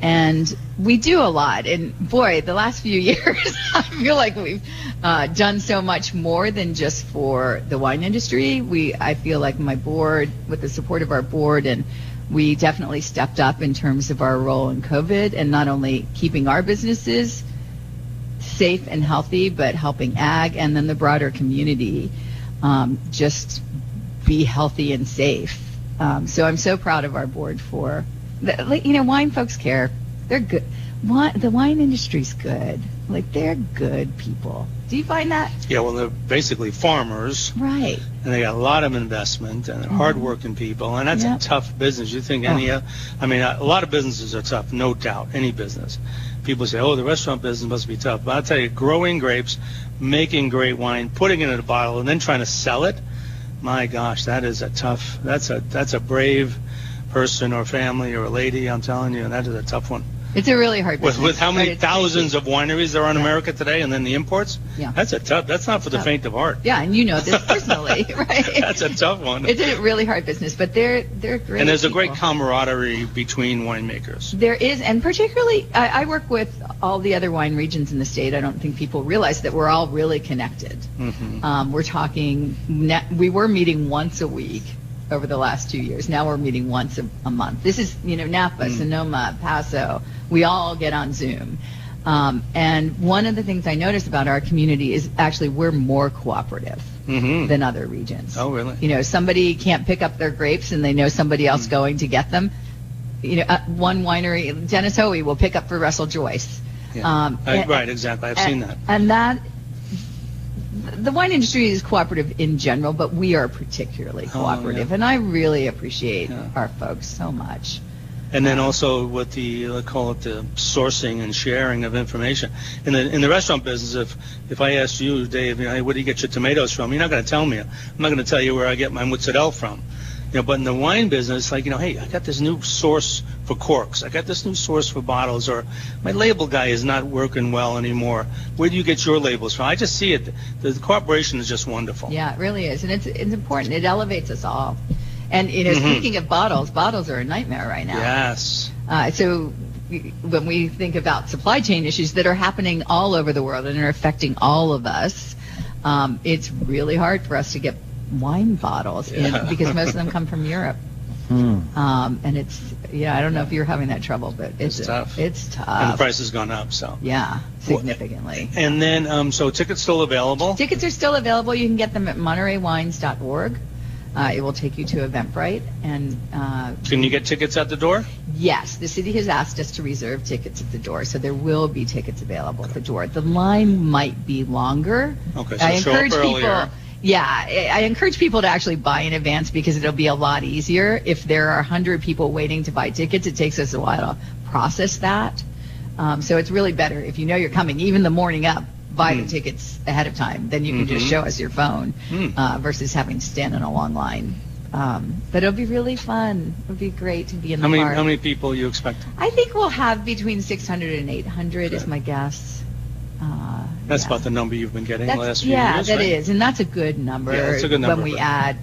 Speaker 5: And we do a lot. And boy, the last few years, I feel like we've uh, done so much more than just for the wine industry. We, I feel like my board, with the support of our board, and we definitely stepped up in terms of our role in COVID and not only keeping our businesses safe and healthy, but helping ag and then the broader community um, just be healthy and safe. Um, so I'm so proud of our board for, the, you know, wine folks care. They're good. Wine, the wine industry's good. Like they're good people. Do you find that?
Speaker 3: Yeah, well, they're basically farmers,
Speaker 5: Right.
Speaker 3: and they got a lot of investment, and they're hardworking people, and that's
Speaker 5: Yep.
Speaker 3: a tough business. You think any, uh, I mean, a lot of businesses are tough, no doubt, any business. People say, oh, the restaurant business must be tough. But I'll tell you, growing grapes, making great wine, putting it in a bottle, and then trying to sell it, my gosh, that is a tough, that's a, that's a brave person or family or a lady, I'm telling you, and that is a tough one.
Speaker 5: It's a really hard
Speaker 3: With,
Speaker 5: business.
Speaker 3: with how many thousands of wineries there are in
Speaker 5: Yeah.
Speaker 3: America today, and then the imports,
Speaker 5: Yeah.
Speaker 3: that's a tough, that's not for the faint of heart.
Speaker 5: Yeah, and you know this personally, right?
Speaker 3: That's a tough one.
Speaker 5: It's a really hard business, but they're they're great.
Speaker 3: and there's a great camaraderie between winemakers.
Speaker 5: There is, and particularly, I, I work with all the other wine regions in the state. I don't think people realize that we're all really connected.
Speaker 3: Mm-hmm.
Speaker 5: Um, we're talking, ne- we were meeting once a week over the last two years. Now we're meeting once a, a month. This is, you know, Napa,
Speaker 3: Mm.
Speaker 5: Sonoma, Paso. We all get on Zoom. Um, and one of the things I notice about our community is actually we're more cooperative
Speaker 3: Mm-hmm.
Speaker 5: than other regions.
Speaker 3: Oh, really?
Speaker 5: You know, somebody can't pick up their grapes and they know somebody else going to get them. You know, uh, one winery, Dennis Hoey, will pick up for Russell Joyce.
Speaker 3: Yeah.
Speaker 5: Um,
Speaker 3: I-
Speaker 5: and-
Speaker 3: right, exactly. I've
Speaker 5: and,
Speaker 3: seen that.
Speaker 5: And that, the wine industry is cooperative in general, but we are particularly
Speaker 3: Oh,
Speaker 5: cooperative.
Speaker 3: yeah.
Speaker 5: And I really appreciate
Speaker 3: Yeah.
Speaker 5: our folks so much.
Speaker 3: And then um, also with the let's call it the sourcing and sharing of information in the in the restaurant business. If if I asked you, Dave, you know, hey, where do you get your tomatoes from? You're not going to tell me. I'm not going to tell you where I get my mozzarella from. You know, but in the wine business, like you know, hey, I got this new source for corks. I got this new source for bottles, or my label guy is not working well anymore. Where do you get your labels from? I just see it. The, the cooperation is just wonderful.
Speaker 5: Yeah, it really is. And it's, it's important. It elevates us all. And, you know,
Speaker 3: Mhm.
Speaker 5: speaking of bottles, bottles are a nightmare right now.
Speaker 3: Yes.
Speaker 5: Uh, so when we think about supply chain issues that are happening all over the world and are affecting all of us, um, it's really hard for us to get wine bottles
Speaker 3: Yeah.
Speaker 5: in because most of them come from Europe.
Speaker 2: Hmm.
Speaker 5: Um, and it's yeah, I don't know if you're having that trouble, but it's,
Speaker 3: It's tough.
Speaker 5: It's
Speaker 3: And the price has gone up. So.
Speaker 5: Yeah, significantly.
Speaker 3: And then, um, so tickets still available.
Speaker 5: Tickets are still available. You can get them at MontereyWines.org. Uh, it will take you to Eventbrite, and uh,
Speaker 3: Can you get tickets at the door?
Speaker 5: Yes, the city has asked us to reserve tickets at the door, so there will be tickets available at the door. The line might be longer.
Speaker 3: Okay, so
Speaker 5: I
Speaker 3: show up
Speaker 5: encourage people,
Speaker 3: earlier.
Speaker 5: Yeah, I encourage people to actually buy in advance because it'll be a lot easier. If there are 100 people waiting to buy tickets, it takes us a while to process that. Um, so it's really better if you know you're coming, even the morning up, buy the tickets ahead of time. Then you can just show us your phone uh, versus having to stand in a long line. Um, but it'll be really fun. It'll be great to be in the
Speaker 3: How many
Speaker 5: park.
Speaker 3: how many people you expect?
Speaker 5: I think we'll have between 600 and 800 is my guess. Uh,
Speaker 3: That's
Speaker 5: yeah.
Speaker 3: about the number you've been getting
Speaker 5: That's,
Speaker 3: the last few
Speaker 5: yeah,
Speaker 3: years,
Speaker 5: that
Speaker 3: right?
Speaker 5: is, and that's a good number.
Speaker 3: Yeah, it's a good number,
Speaker 5: When we add,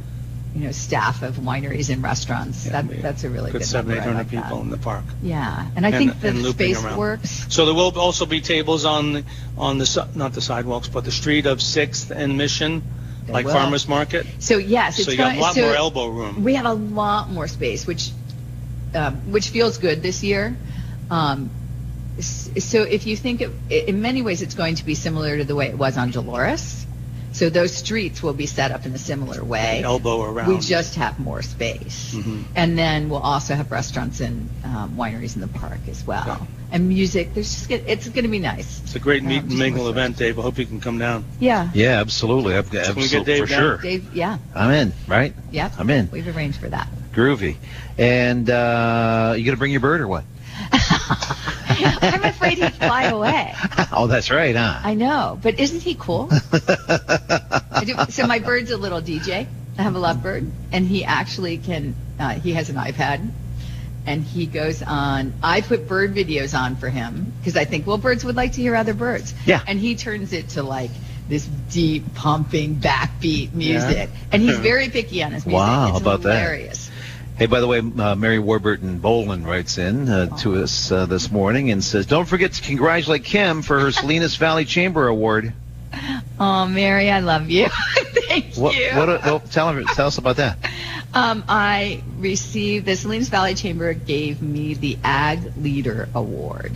Speaker 5: you know, staff of wineries and restaurants,
Speaker 3: Yeah,
Speaker 5: that, that's a really
Speaker 3: Good
Speaker 5: good
Speaker 3: seven,
Speaker 5: number.
Speaker 3: eight
Speaker 5: like
Speaker 3: people
Speaker 5: that.
Speaker 3: in the park.
Speaker 5: Yeah, and I
Speaker 3: And-
Speaker 5: think the space
Speaker 3: around.
Speaker 5: works.
Speaker 3: So there will also be tables on the, on the not the sidewalks, but the street of Sixth and Mission,
Speaker 5: There
Speaker 3: like
Speaker 5: will.
Speaker 3: farmers market.
Speaker 5: So yes, it's
Speaker 3: So you got a lot
Speaker 5: so
Speaker 3: more elbow room.
Speaker 5: We have a lot more space, which um, which feels good this year. Um, so if you think of, in many ways, it's going to be similar to the way it was on Dolores. So those streets will be set up in a similar way.
Speaker 3: elbow around.
Speaker 5: We just have more space.
Speaker 3: Mhm.
Speaker 5: And then we'll also have restaurants and um, wineries in the park as well.
Speaker 3: Yeah.
Speaker 5: And music. There's just it's going to be nice.
Speaker 3: It's a great meet
Speaker 5: Um,
Speaker 3: and mingle event, Dave. I hope you can come down.
Speaker 5: Yeah.
Speaker 2: Yeah, absolutely. I've,
Speaker 3: we get
Speaker 2: absolutely
Speaker 3: Dave
Speaker 2: for
Speaker 3: down?
Speaker 2: sure.
Speaker 5: Dave, yeah.
Speaker 2: I'm in, right?
Speaker 5: Yeah.
Speaker 2: I'm in.
Speaker 5: We've arranged for that.
Speaker 2: Groovy. And uh, you gonna bring your bird or what?
Speaker 5: I'm afraid he'd fly away.
Speaker 2: oh, that's right, huh?
Speaker 5: I know, but isn't he cool? Do, so my bird's a little DJ. I have a lovebird, and he actually can. Uh, he has an iPad, and he goes on. I put bird videos on for him because I think well, birds would like to hear other birds.
Speaker 2: Yeah.
Speaker 5: And he turns it to like this deep pumping backbeat music, and he's very picky on his music.
Speaker 2: Wow,
Speaker 5: it's
Speaker 2: how about that? Hey, by the way, uh, Mary Warburton Bolin writes in uh, to us uh, this morning and says, "Don't forget to congratulate Kim for her Salinas Valley Chamber Award."
Speaker 5: Oh, Mary, I love you. Thank
Speaker 2: What?
Speaker 5: you.
Speaker 2: What? well, tell her. Tell us about that.
Speaker 5: Um, I received the Salinas Valley Chamber gave me the Ag Leader Award,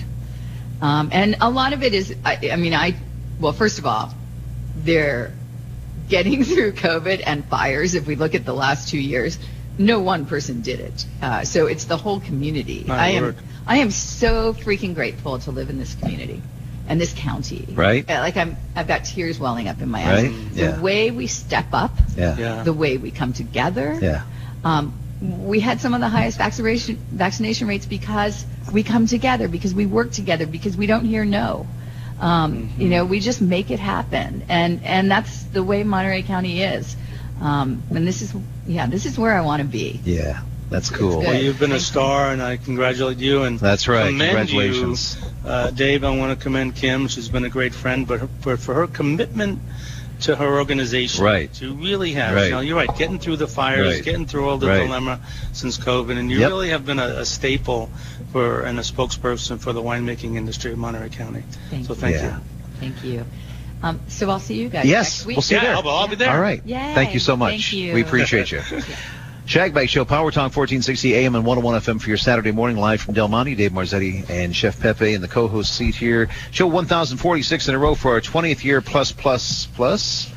Speaker 5: um, and a lot of it is. I, I mean, I well, first of all, they're getting through COVID and fires. If we look at the last two years, no one person did it. Uh, so it's the whole community.
Speaker 3: My
Speaker 5: I am. I am so freaking grateful to live in this community and this county.
Speaker 2: Right.
Speaker 5: Uh, Like I'm I've got tears welling up in my eyes.
Speaker 2: Right?
Speaker 5: eyes.
Speaker 2: Yeah.
Speaker 5: The way we step up,
Speaker 2: Yeah.
Speaker 3: Yeah.
Speaker 5: the way we come together.
Speaker 2: Yeah.
Speaker 5: Um, we had some of the highest vaccination vaccination rates because we come together, because we work together, because we don't hear no. Um, You know, we just make it happen, and and that's the way Monterey County is. Um, and this is yeah, this is where I want to be.
Speaker 2: Yeah. That's cool.
Speaker 3: Well, you've been a star, and I congratulate you. And
Speaker 2: That's right. Congratulations.
Speaker 3: You, uh, Dave, I want to commend Kim. She's been a great friend, but her, for, for her commitment to her organization,
Speaker 2: Right.
Speaker 3: To really have,
Speaker 2: Right.
Speaker 3: you know, you're right, getting through the fires,
Speaker 2: Right.
Speaker 3: getting through all the
Speaker 2: Right.
Speaker 3: dilemma since COVID, and you
Speaker 2: Yep.
Speaker 3: really have been a, a staple for and a spokesperson for the winemaking industry of Monterey County.
Speaker 5: Thank
Speaker 3: so
Speaker 5: you.
Speaker 3: thank
Speaker 2: Yeah.
Speaker 3: you.
Speaker 5: Thank you. Um, so I'll see you guys
Speaker 2: Yes,
Speaker 5: next week.
Speaker 2: we'll see you there.
Speaker 3: I'll, I'll be there.
Speaker 2: All right.
Speaker 5: Yay.
Speaker 2: Thank you so much.
Speaker 5: Thank you.
Speaker 2: We appreciate you. Shagbag Show, Power Talk 1460 AM and 101 FM for your Saturday morning live from Del Monte. Dave Marzetti and Chef Pepe in the co-host seat here. Show 1046 in a row for our 20th year plus plus plus.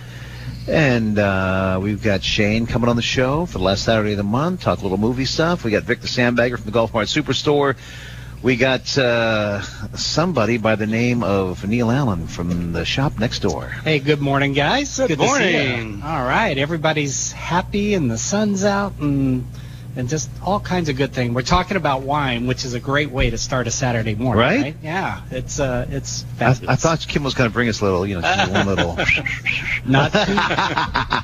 Speaker 2: And uh, we've got Shane coming on the show for the last Saturday of the month. Talk a little movie stuff. We got Vic the Sandbagger from the Golf Mart Superstore. We got uh, somebody by the name of Neil Allen from the shop next door.
Speaker 6: Hey, good morning, guys.
Speaker 3: Good
Speaker 6: to see
Speaker 3: morning.
Speaker 6: All right, everybody's happy and the sun's out and and just all kinds of good things. We're talking about wine, which is a great way to start a Saturday morning,
Speaker 2: Right?
Speaker 6: right? Yeah, it's uh, it's.
Speaker 2: I, I thought Kim was going to bring us a little, you know, one little.
Speaker 6: not too,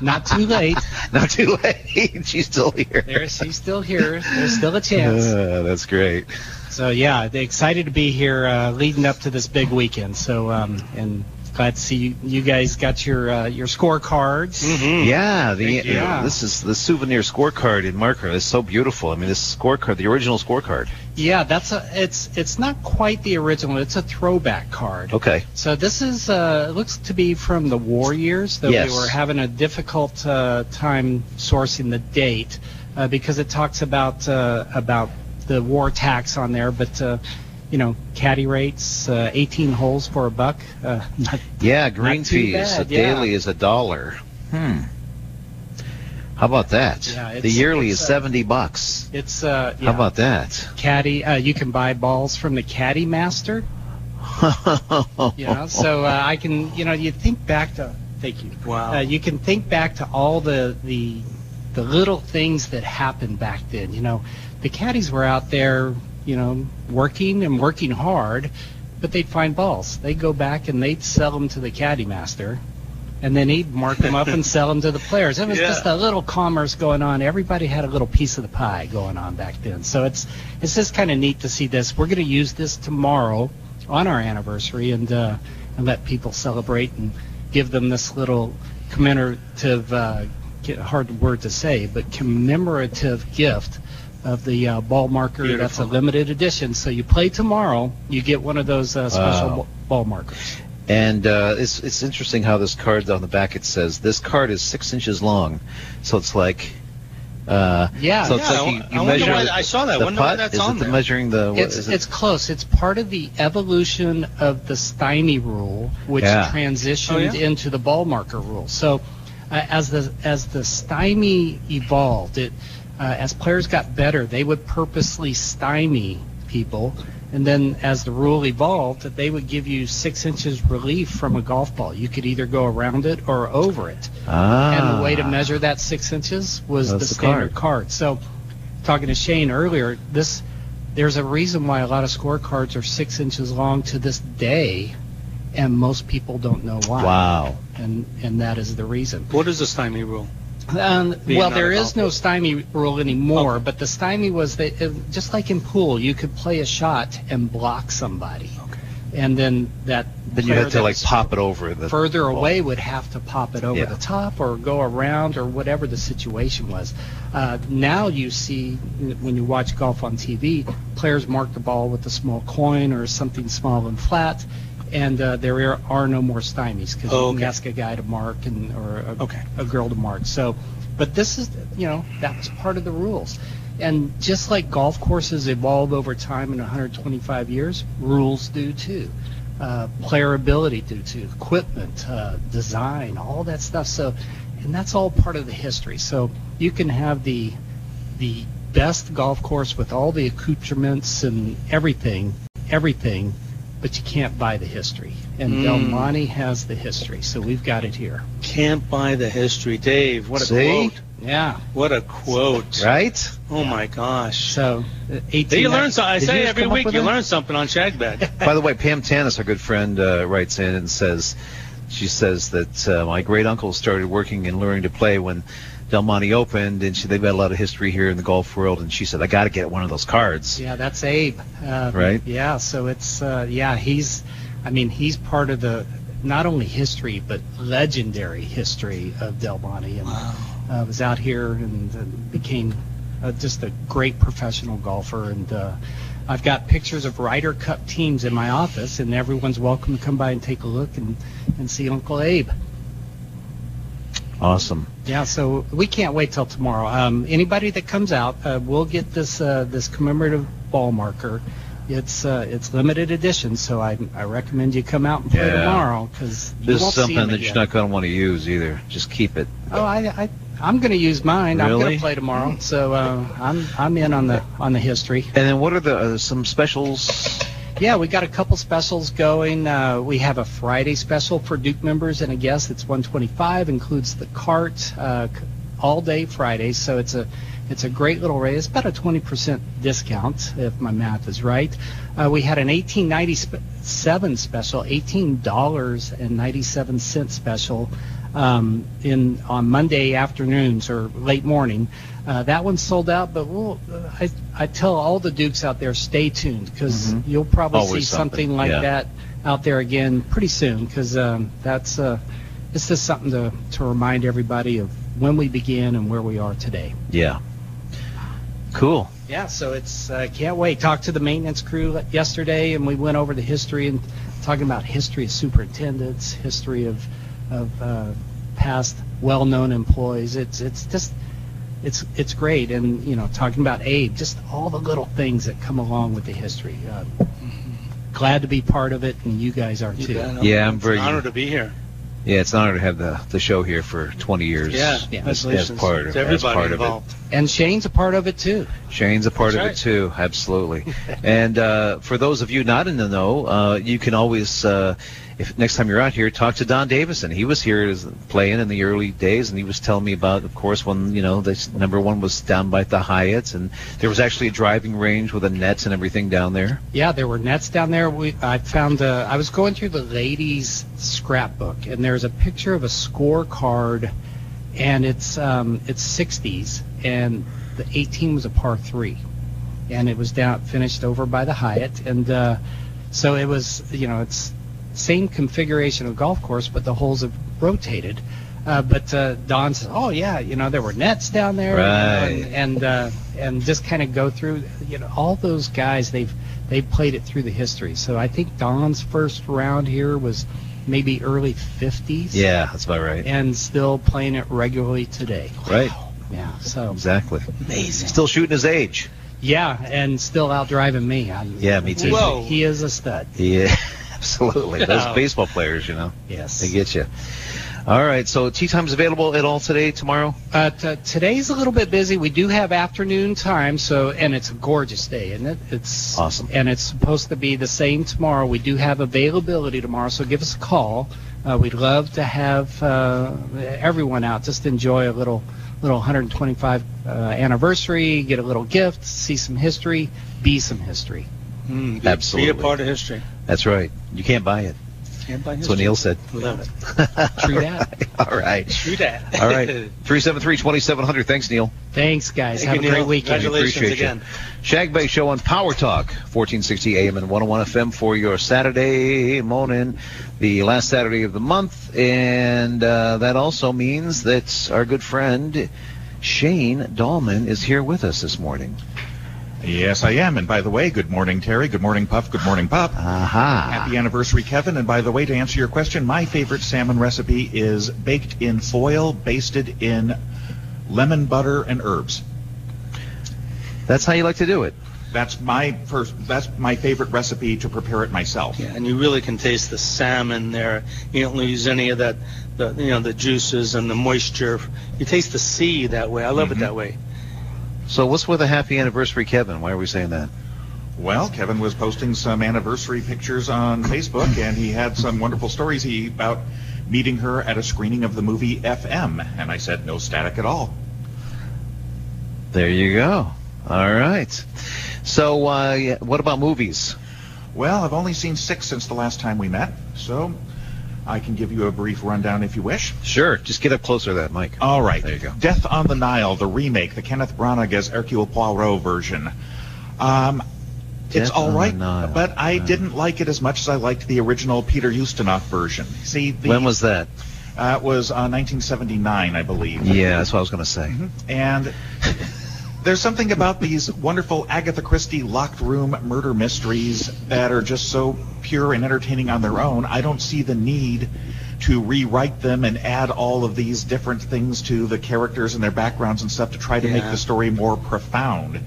Speaker 6: not too late.
Speaker 2: Not too late. She's still here.
Speaker 6: There's he's still here. There's still a chance.
Speaker 2: Uh, that's great.
Speaker 6: So yeah, excited to be here, uh, leading up to this big weekend. So um, and glad to see you, you guys got your uh, your scorecards.
Speaker 3: Mhm.
Speaker 2: Yeah, the
Speaker 3: Thank you.
Speaker 2: uh, this is the souvenir scorecard in marker. It's so beautiful. I mean, this scorecard, the original scorecard.
Speaker 6: Yeah, that's a. It's it's not quite the original. It's a throwback card.
Speaker 2: Okay.
Speaker 6: So this is uh, looks to be from the war years, though
Speaker 2: Yes.
Speaker 6: we were having a difficult uh, time sourcing the date uh, because it talks about uh, about the war tax on there, but. Uh, you know, caddy rates, uh, 18 holes for a buck. Uh, not,
Speaker 2: Yeah, green
Speaker 6: too
Speaker 2: fees.
Speaker 6: bad,
Speaker 2: the
Speaker 6: yeah.
Speaker 2: daily is a dollar. Hmm. How about that?
Speaker 6: Yeah,
Speaker 2: the yearly
Speaker 6: it's,
Speaker 2: is
Speaker 6: uh,
Speaker 2: seventy bucks.
Speaker 6: it's uh,
Speaker 2: How about that?
Speaker 6: caddy? Uh, you can buy balls from the Caddy Master. You know, so uh, I can, you know, you think back to Thank you.
Speaker 3: Wow.
Speaker 6: Uh, you can think back to all the the the little things that happened back then. You know, the caddies were out there, you know, working and working hard, but they'd find balls. They'd go back and they'd sell them to the caddy master, and then he'd mark them up and sell them to the players. It was
Speaker 3: Yeah.
Speaker 6: just a little commerce going on. Everybody had a little piece of the pie going on back then. So it's it's just kind of neat to see this. We're going to use this tomorrow on our anniversary and uh, and let people celebrate and give them this little commemorative uh, hard word to say, but commemorative gift of the uh, ball marker. That's a limited edition. So you play tomorrow, you get one of those uh, special
Speaker 2: Wow.
Speaker 6: b- ball markers.
Speaker 2: And uh, it's it's interesting how this card on the back it says this card is six inches long, so it's like. Uh,
Speaker 6: Yeah.
Speaker 2: so it's
Speaker 3: Yeah,
Speaker 2: like you,
Speaker 3: I
Speaker 2: you
Speaker 3: wonder
Speaker 2: measure
Speaker 3: why-
Speaker 2: the-
Speaker 3: I saw that. I
Speaker 2: The
Speaker 3: wonder why that's
Speaker 2: is
Speaker 3: on
Speaker 2: it the
Speaker 3: there.
Speaker 2: measuring the? what
Speaker 6: It's
Speaker 2: is it?
Speaker 6: it's close. It's part of the evolution of the stymie rule, which
Speaker 2: Yeah.
Speaker 6: transitioned
Speaker 3: Oh, yeah?
Speaker 6: into the ball marker rule. So, uh, as the as the stymie evolved, it uh, as players got better, they would purposely stymie people, and then as the rule evolved, they would give you six inches relief from a golf ball. You could either go around it or over it.
Speaker 2: ah.
Speaker 6: And the way to measure that six inches was
Speaker 2: That's
Speaker 6: the
Speaker 2: the
Speaker 6: standard card. So, talking to Shane earlier, this there's a reason why a lot of scorecards are six inches long to this day, and most people don't know why.
Speaker 2: Wow.
Speaker 6: And and that is the reason.
Speaker 3: What is the stymie rule?
Speaker 6: Um, well,
Speaker 3: not
Speaker 6: there
Speaker 3: a
Speaker 6: is no stymie rule anymore, but the stymie was that it, just like in pool, you could play a shot and block somebody,
Speaker 3: Okay.
Speaker 6: and then that
Speaker 2: Then you had to like pop it over the
Speaker 6: further
Speaker 2: ball.
Speaker 6: away would have to pop it over
Speaker 2: Yeah.
Speaker 6: the top or go around or whatever the situation was. Uh, now you see when you watch golf on TV, players mark the ball with a small coin or something small and flat, and uh, there are, are no more stymies because
Speaker 3: Oh,
Speaker 6: you can ask a guy to mark and or a,
Speaker 3: Okay.
Speaker 6: a girl to mark. So, but this is you know that was part of the rules. And just like golf courses evolve over time in 125 years, rules do too uh, player ability due to equipment, uh, design, all that stuff. So, and that's all part of the history. So you can have the the best golf course with all the accoutrements and everything, everything, but you can't buy the history. And
Speaker 3: Mm.
Speaker 6: Del Monte has the history, so we've got it here.
Speaker 3: Can't buy the history, Dave. What a
Speaker 2: See?
Speaker 3: quote!
Speaker 6: Yeah.
Speaker 3: What a quote!
Speaker 2: Right?
Speaker 3: Oh my gosh!
Speaker 6: So, uh, 18.
Speaker 3: You learn something. I say every week you
Speaker 2: that?
Speaker 3: learn something on Shagbag.
Speaker 2: By the way, Pam Tanis, our good friend, uh, writes in and says, she says that uh, my great uncle started working and learning to play when Del Monte opened, and she, they've got a lot of history here in the golf world. And she said, I got to get one of those cards.
Speaker 6: Yeah, that's Abe. Uh,
Speaker 2: Right.
Speaker 6: Yeah, so it's uh, yeah, he's I mean, he's part of the not only history but legendary history of Del Monte and uh, was out here and uh, became uh, just a great professional golfer and uh, I've got pictures of Ryder Cup teams in my office and everyone's welcome to come by and take a look and, and see Uncle Abe.
Speaker 2: Awesome.
Speaker 6: Yeah, so we can't wait till tomorrow. Um, anybody that comes out, uh, will get this uh, this commemorative ball marker. It's uh, it's limited edition, so I I recommend you come out and play
Speaker 2: Yeah.
Speaker 6: tomorrow because
Speaker 2: This is something that you're not going to want to use either. Just keep it.
Speaker 6: Oh, I, I I'm going to use mine. I'm going to play tomorrow, so uh, I'm I'm in on the on the history.
Speaker 2: And then what are the uh, some specials?
Speaker 6: Yeah, we got a couple specials going. Uh, we have a Friday special for Duke members and a guest. It's 125, includes the cart uh, all day Friday. So it's a it's a great little rate. It's about a 20% discount if my math is right. Uh, we had an 1897 special, $18.97 special um, in on Monday afternoons or late morning. Uh, that one sold out, but we'll, uh, I, I tell all the Dukes out there, stay tuned because
Speaker 2: Mhm.
Speaker 6: you'll probably
Speaker 2: Always
Speaker 6: see something,
Speaker 2: something,
Speaker 6: like
Speaker 2: yeah.
Speaker 6: that out there again pretty soon because um, that's uh, it's just something to, to remind everybody of when we began and where we are today.
Speaker 2: Yeah. Cool.
Speaker 6: Yeah, so it's uh, can't wait. Talked to the maintenance crew yesterday, and we went over the history and talking about history of superintendents, history of of uh, past well-known employees. It's it's just it's it's great, and you know talking about Abe, just all the little things that come along with the history. Uh, glad to be part of it, and you guys are
Speaker 3: You
Speaker 6: too.
Speaker 3: bet.
Speaker 2: Yeah, I'm
Speaker 3: It's
Speaker 2: very-
Speaker 3: honored to be here.
Speaker 2: Yeah, it's an honor to have the the show here for 20 years.
Speaker 3: Yeah,
Speaker 2: as, as part of
Speaker 3: to
Speaker 2: as
Speaker 3: everybody
Speaker 2: part of it.
Speaker 3: involved.
Speaker 6: And Shane's a part of it too.
Speaker 2: Shane's a part
Speaker 3: That's
Speaker 2: of
Speaker 3: right.
Speaker 2: it too, absolutely. and uh, for those of you not in the know, uh, you can always, uh, if next time you're out here, talk to Don Davison. He was here playing in the early days, and he was telling me about, of course, when you know this number one was down by the Hyatt, and there was actually a driving range with a nets and everything down there.
Speaker 6: Yeah, there were nets down there. We I found uh, I was going through the ladies' scrapbook, and there's a picture of a scorecard, and it's um, it's 60s, and the 18 was a par three, and it was down finished over by the Hyatt, and uh, so it was you know it's same configuration of golf course, but the holes have rotated. Uh, but uh, Don says, "Oh yeah, you know there were nets down there,
Speaker 2: Right.
Speaker 6: and and, uh, and just kind of go through, you know, all those guys they've they played it through the history. So I think Don's first round here was maybe early 50s,
Speaker 2: Yeah, that's about right.
Speaker 6: and still playing it regularly today.
Speaker 2: Right,
Speaker 6: Yeah, so
Speaker 2: exactly.
Speaker 3: Amazing.
Speaker 2: Still shooting his age.
Speaker 6: yeah, and still out driving me. I'm,
Speaker 2: Yeah, me too.
Speaker 3: Whoa.
Speaker 6: He is a stud.
Speaker 2: Yeah, absolutely. Those baseball players, you know,
Speaker 6: Yes.
Speaker 2: they get you. All right, so tea time's available at all today, tomorrow.
Speaker 6: Uh, t- today's a little bit busy. We do have afternoon time, so and it's a gorgeous day, isn't it? It's
Speaker 2: Awesome.
Speaker 6: and it's supposed to be the same tomorrow. We do have availability tomorrow, so give us a call. Uh, we'd love to have uh, everyone out. Just enjoy a little little 125 uh, anniversary, get a little gift, see some history, be some history.
Speaker 3: Mm, be,
Speaker 2: Absolutely.
Speaker 3: Be a part of history.
Speaker 2: That's right. You can't buy it.
Speaker 3: Can't buy
Speaker 2: That's what. Neil said.
Speaker 3: Love it.
Speaker 6: True that.
Speaker 2: all right.
Speaker 3: True that.
Speaker 2: All right. 373-2700. Thanks, Neil.
Speaker 6: Thanks, guys.
Speaker 3: Thank
Speaker 6: have
Speaker 3: you,
Speaker 6: a great
Speaker 3: Neil.
Speaker 6: weekend.
Speaker 3: Congratulations
Speaker 2: Appreciate you.
Speaker 3: again.
Speaker 2: Shagbag Show on Power Talk, 1460 AM and 101 FM for your Saturday morning, the last Saturday of the month. And uh, that also means that our good friend Shane Dahlman is here with us this morning.
Speaker 7: Yes, I am. And by the way, good morning, Terry. Good morning, Puff. Good morning, Pup.
Speaker 2: Aha.
Speaker 7: Happy anniversary, Kevin. And by the way, to answer your question, my favorite salmon recipe is baked in foil, basted in lemon butter and herbs.
Speaker 2: That's how you like to do it.
Speaker 7: That's my first. That's my favorite recipe to prepare it myself.
Speaker 3: Yeah, and you really can taste the salmon there. You don't lose any of that, the you know the juices and the moisture. You taste the sea that way. I love
Speaker 7: Mhm.
Speaker 3: it that way.
Speaker 2: So what's with a happy anniversary, Kevin? Why are we saying that?
Speaker 7: Well, Kevin was posting some anniversary pictures on Facebook, and he had some wonderful stories he, about meeting her at a screening of the movie FM. And I said, no static at all.
Speaker 2: There you go. All right. So uh, what about movies?
Speaker 7: Well, I've only seen six since the last time we met, so I can give you a brief rundown if you wish.
Speaker 2: Sure. Just get up closer to that mic.
Speaker 7: All right.
Speaker 2: There you go.
Speaker 7: Death on the Nile, the remake, the Kenneth Branagh as Hercule Poirot version. Um, it's all right, but I didn't like it as much as I liked the original Peter Ustinov version. See, the,
Speaker 2: When was that?
Speaker 7: uh, it was uh, 1979, I believe.
Speaker 2: Yeah, that's what I was going to say.
Speaker 7: And there's something about these wonderful Agatha Christie locked room murder mysteries that are just so pure and entertaining on their own. I don't see the need to rewrite them and add all of these different things to the characters and their backgrounds and stuff to try to make the story more profound.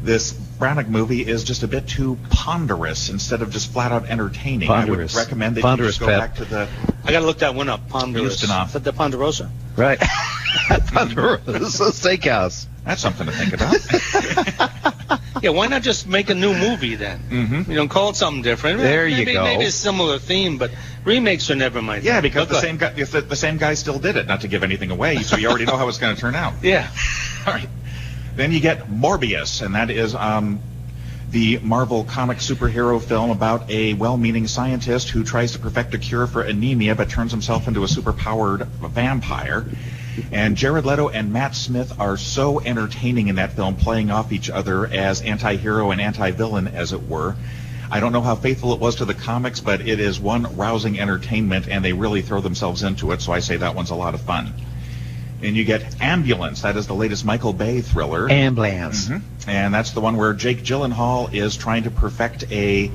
Speaker 7: This Branagh movie is just a bit too ponderous instead of just flat out entertaining.
Speaker 2: Ponderous.
Speaker 7: I would recommend that
Speaker 2: Ponderous,
Speaker 7: you just go
Speaker 2: Pep.
Speaker 7: back to the
Speaker 3: I got to look that one up. Ponderosa.
Speaker 7: Ustinov.
Speaker 3: Is that the Ponderosa?
Speaker 2: Right. Ponderosa Steakhouse.
Speaker 7: That's something to think about.
Speaker 3: Yeah, why not just make a new movie then?
Speaker 7: Mhm.
Speaker 3: You know, call it something different.
Speaker 2: There you
Speaker 3: maybe,
Speaker 2: go.
Speaker 3: Maybe a similar theme, but remakes are never my thing.
Speaker 7: Yeah, because the same guy, the, the same guy still did it. Not to give anything away, so you already know how it's going to turn out.
Speaker 3: Yeah.
Speaker 7: All right. Then you get Morbius, and that is um, the Marvel comic superhero film about a well-meaning scientist who tries to perfect a cure for anemia, but turns himself into a superpowered vampire. And Jared Leto and Matt Smith are so entertaining in that film, playing off each other as anti-hero and anti-villain, as it were. I don't know how faithful it was to the comics, but it is one rousing entertainment, and they really throw themselves into it. So I say that one's a lot of fun. And you get Ambulance. That is the latest Michael Bay thriller.
Speaker 2: Ambulance.
Speaker 7: Mhm. And that's the one where Jake Gyllenhaal is trying to perfect a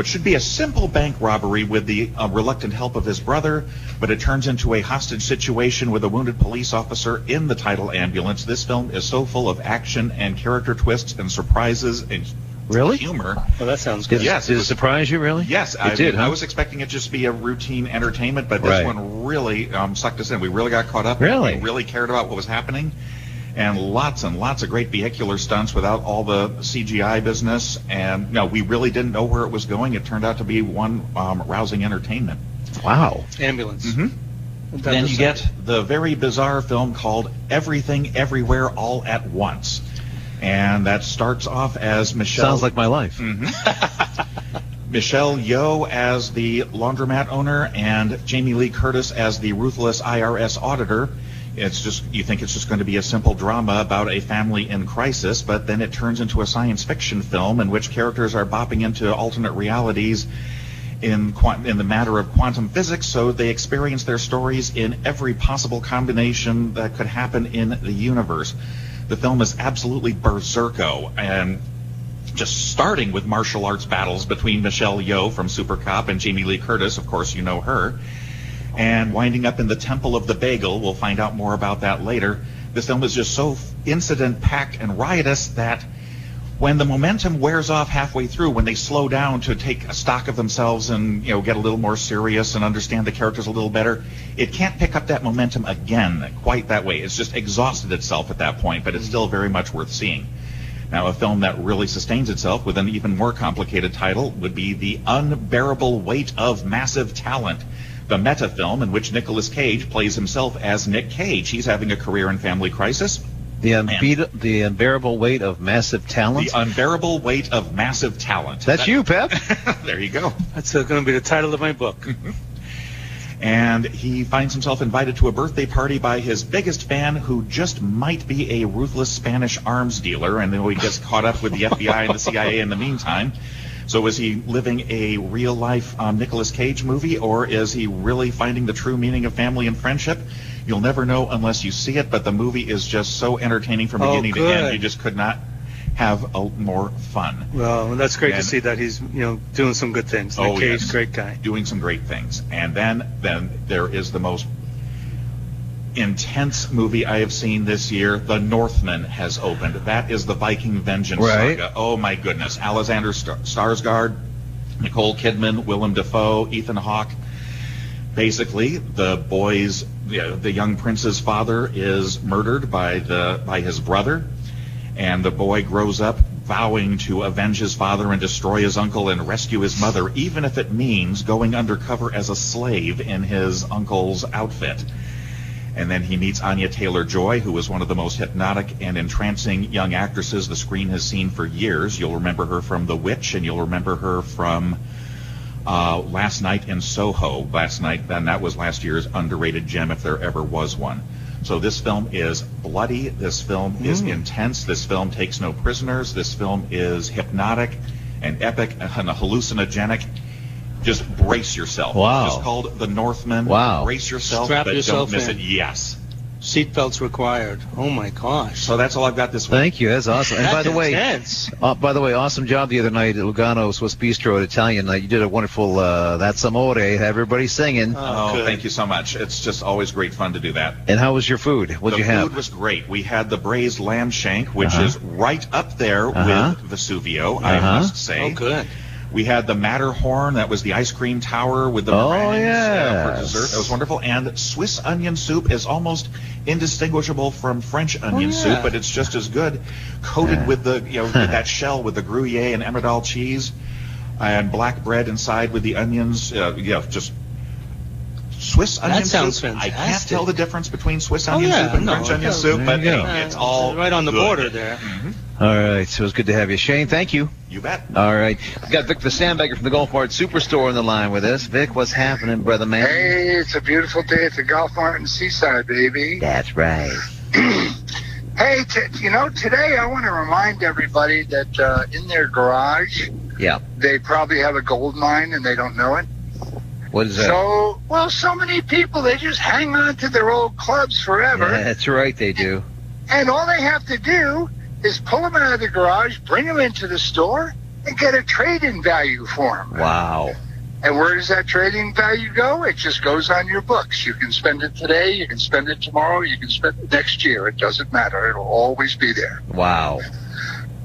Speaker 7: what should be a simple bank robbery with the uh, reluctant help of his brother, but it turns into a hostage situation with a wounded police officer in the title ambulance. This film is so full of action and character twists and surprises and
Speaker 2: Really?
Speaker 7: humor.
Speaker 3: Well, that sounds good.
Speaker 7: Yes,
Speaker 2: Did
Speaker 7: it
Speaker 2: it surprise you, really?
Speaker 7: Yes,
Speaker 2: It
Speaker 7: I,
Speaker 2: did,
Speaker 7: mean, I was expecting it just to be a routine entertainment, but this
Speaker 2: Right.
Speaker 7: one really um, sucked us in. We really got caught up.
Speaker 2: Really?
Speaker 7: We really cared about what was happening. And lots and lots of great vehicular stunts without all the CGI business. And no, we really didn't know where it was going. It turned out to be one um, rousing entertainment.
Speaker 2: Wow.
Speaker 3: Ambulance.
Speaker 7: Mhm. Then you get the very bizarre film called Everything Everywhere All at Once. And that starts off as Michelle.
Speaker 2: Sounds like my life.
Speaker 7: Michelle Yeoh as the laundromat owner and Jamie Lee Curtis as the ruthless IRS auditor. It's just you think it's just going to be a simple drama about a family in crisis, but then it turns into a science fiction film in which characters are bopping into alternate realities in quant- in the matter of quantum physics, so they experience their stories in every possible combination that could happen in the universe. The film is absolutely berserko and just starting with martial arts battles between Michelle Yeoh from Super Cop and Jamie Lee Curtis, of course you know her, and winding up in the Temple of the Bagel. We'll find out more about that later. This film is just so incident packed and riotous that when the momentum wears off halfway through, when they slow down to take a stock of themselves and you know get a little more serious and understand the characters a little better, it can't pick up that momentum again quite that way. It's just exhausted itself at that point, but it's still very much worth seeing. Now, a film that really sustains itself with an even more complicated title would be The Unbearable Weight of Massive Talent, the meta film in which Nicolas Cage plays himself as Nick Cage. He's having a career and family crisis.
Speaker 2: The, unbeat- the unbearable weight of massive talent.
Speaker 7: The Unbearable Weight of Massive Talent.
Speaker 2: That's you, Pep.
Speaker 7: there you go.
Speaker 3: That's uh, going to be the title of my book.
Speaker 7: and he finds himself invited to a birthday party by his biggest fan who just might be a ruthless Spanish arms dealer and then he gets caught up with the FBI and the CIA in the meantime. So is he living a real life um, Nicolas Cage movie or is he really finding the true meaning of family and friendship? You'll never know unless you see it, but the movie is just so entertaining from
Speaker 3: Oh,
Speaker 7: beginning to end. You just could not have a, more fun.
Speaker 3: Well, that's great
Speaker 7: And-
Speaker 3: to see that he's you know doing some good things.
Speaker 7: Oh,
Speaker 3: Cage,
Speaker 7: yes.
Speaker 3: great guy.
Speaker 7: doing some great things. And then then there is the most intense movie I have seen this year. The Northman has opened. That is the Viking Vengeance
Speaker 2: Right.
Speaker 7: saga. Oh my goodness. Alexander Star- Skarsgård, Nicole Kidman, Willem Dafoe, Ethan Hawke. Basically, the boy's you know, the young prince's father is murdered by the by his brother, and the boy grows up vowing to avenge his father and destroy his uncle and rescue his mother, even if it means going undercover as a slave in his uncle's outfit. And then he meets Anya Taylor Joy, who is one of the most hypnotic and entrancing young actresses the screen has seen for years. You'll remember her from The Witch, and you'll remember her from uh, Last Night in Soho. Last night, then that was last year's underrated gem, if there ever was one. So this film is bloody. This film is intense. This film takes no prisoners. This film is hypnotic and epic and hallucinogenic. Just brace yourself.
Speaker 2: Wow.
Speaker 7: It's just called The Northman.
Speaker 2: Wow.
Speaker 7: Brace yourself,
Speaker 3: Strap
Speaker 7: but
Speaker 3: yourself
Speaker 7: don't miss
Speaker 3: in.
Speaker 7: it. Yes.
Speaker 3: Seatbelts required. Oh my gosh.
Speaker 7: So that's all I've got this week.
Speaker 2: Thank you. That's awesome. And by
Speaker 3: That's
Speaker 2: the way,
Speaker 3: intense.
Speaker 2: uh, by the way, awesome job the other night at Lugano Swiss Bistro at Italian. Uh, you did a wonderful uh, "That's Amore." Everybody singing.
Speaker 7: Oh,
Speaker 3: good.
Speaker 7: thank you so much. It's just always great fun to do that.
Speaker 2: and how was your food? What'd
Speaker 7: the
Speaker 2: you have?
Speaker 7: The food was great. We had the braised lamb shank, which
Speaker 2: Uh-huh.
Speaker 7: is right up there
Speaker 2: Uh-huh.
Speaker 7: with Vesuvio, I
Speaker 2: Uh-huh.
Speaker 7: must say.
Speaker 3: Oh, good.
Speaker 7: We had the Matterhorn, that was the ice cream tower with the
Speaker 2: Oh,
Speaker 7: meringues uh, for dessert. That was wonderful. And Swiss onion soup is almost indistinguishable from French onion
Speaker 3: yeah.
Speaker 7: soup, but it's just as good, coated
Speaker 2: Yeah.
Speaker 7: with the you know with that shell with the Gruyere and Emmental cheese, and black bread inside with the onions. Uh, yeah, just. Swiss onion
Speaker 3: sounds
Speaker 7: soup. I can't tell the difference between Swiss
Speaker 3: Oh,
Speaker 7: onion
Speaker 3: yeah,
Speaker 7: soup and
Speaker 3: no,
Speaker 7: French onion
Speaker 3: yeah.
Speaker 7: soup, but
Speaker 2: you go.
Speaker 7: hey, it's all
Speaker 3: right on the
Speaker 7: good.
Speaker 3: border there.
Speaker 2: All right, so it's good to have you, Shane. Thank you.
Speaker 7: You bet.
Speaker 2: All right, We've got Vic the Sandbagger from the Golf Mart Superstore on the line with us. Vic, what's happening, brother man?
Speaker 8: Hey, it's a beautiful day at the Golf Mart in Seaside, baby.
Speaker 2: That's right.
Speaker 8: Hey, t- you know, today I want to remind everybody that uh, in their garage,
Speaker 2: Yeah.
Speaker 8: they probably have a gold mine and they don't know it.
Speaker 2: What is that?
Speaker 8: So, well, so many people, they just hang on to their old clubs forever.
Speaker 2: Yeah, that's right, they do.
Speaker 8: And all they have to do is pull them out of the garage, bring them into the store, and get a trade-in value for them.
Speaker 2: Wow.
Speaker 8: And where does that trading value go? It just goes on your books. You can spend it today, you can spend it tomorrow, you can spend it next year. It doesn't matter. It'll always be there.
Speaker 2: Wow.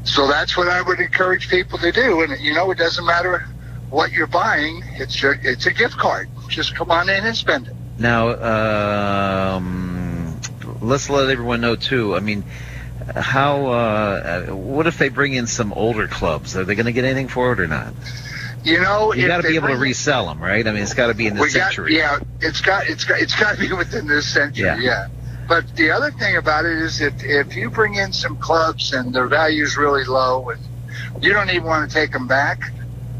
Speaker 8: So that's what I would encourage people to do. And you know, it doesn't matter what you're buying; it's your, it's a gift card. Just come on in and spend it.
Speaker 2: Now, um, let's let everyone know too. I mean, how? Uh, what if they bring in some older clubs? Are they going to get anything for it or not?
Speaker 8: You know,
Speaker 2: You got to be able to resell them, right? I mean, it's got to be in the
Speaker 8: we got,
Speaker 2: century.
Speaker 8: yeah, it's got it's got it's got to be within this century.
Speaker 2: Yeah.
Speaker 8: Yeah. But the other thing about it is that if you bring in some clubs and their value's really low and you don't even want to take them back,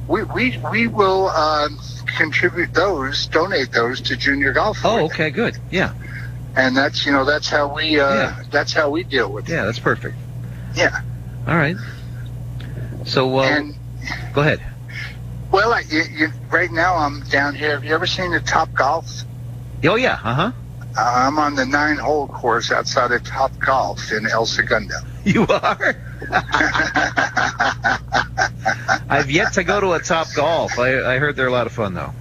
Speaker 8: we we we will um, contribute those, donate those to junior golf.
Speaker 2: Oh, okay, good. Yeah,
Speaker 8: And that's you know that's how we uh,
Speaker 2: Yeah.
Speaker 8: that's how we deal with it.
Speaker 2: yeah, that's perfect.
Speaker 8: Yeah.
Speaker 2: All right. So, uh,
Speaker 8: And
Speaker 2: go ahead.
Speaker 8: well, I, you, you, right now I'm down here. Have you ever seen the Top Golf?
Speaker 2: Oh yeah, uh huh.
Speaker 8: Uh, I'm on the nine hole course outside of Top Golf in El Segundo.
Speaker 2: You are. I've yet to go to a Top Golf. I, I heard they're a lot of fun though.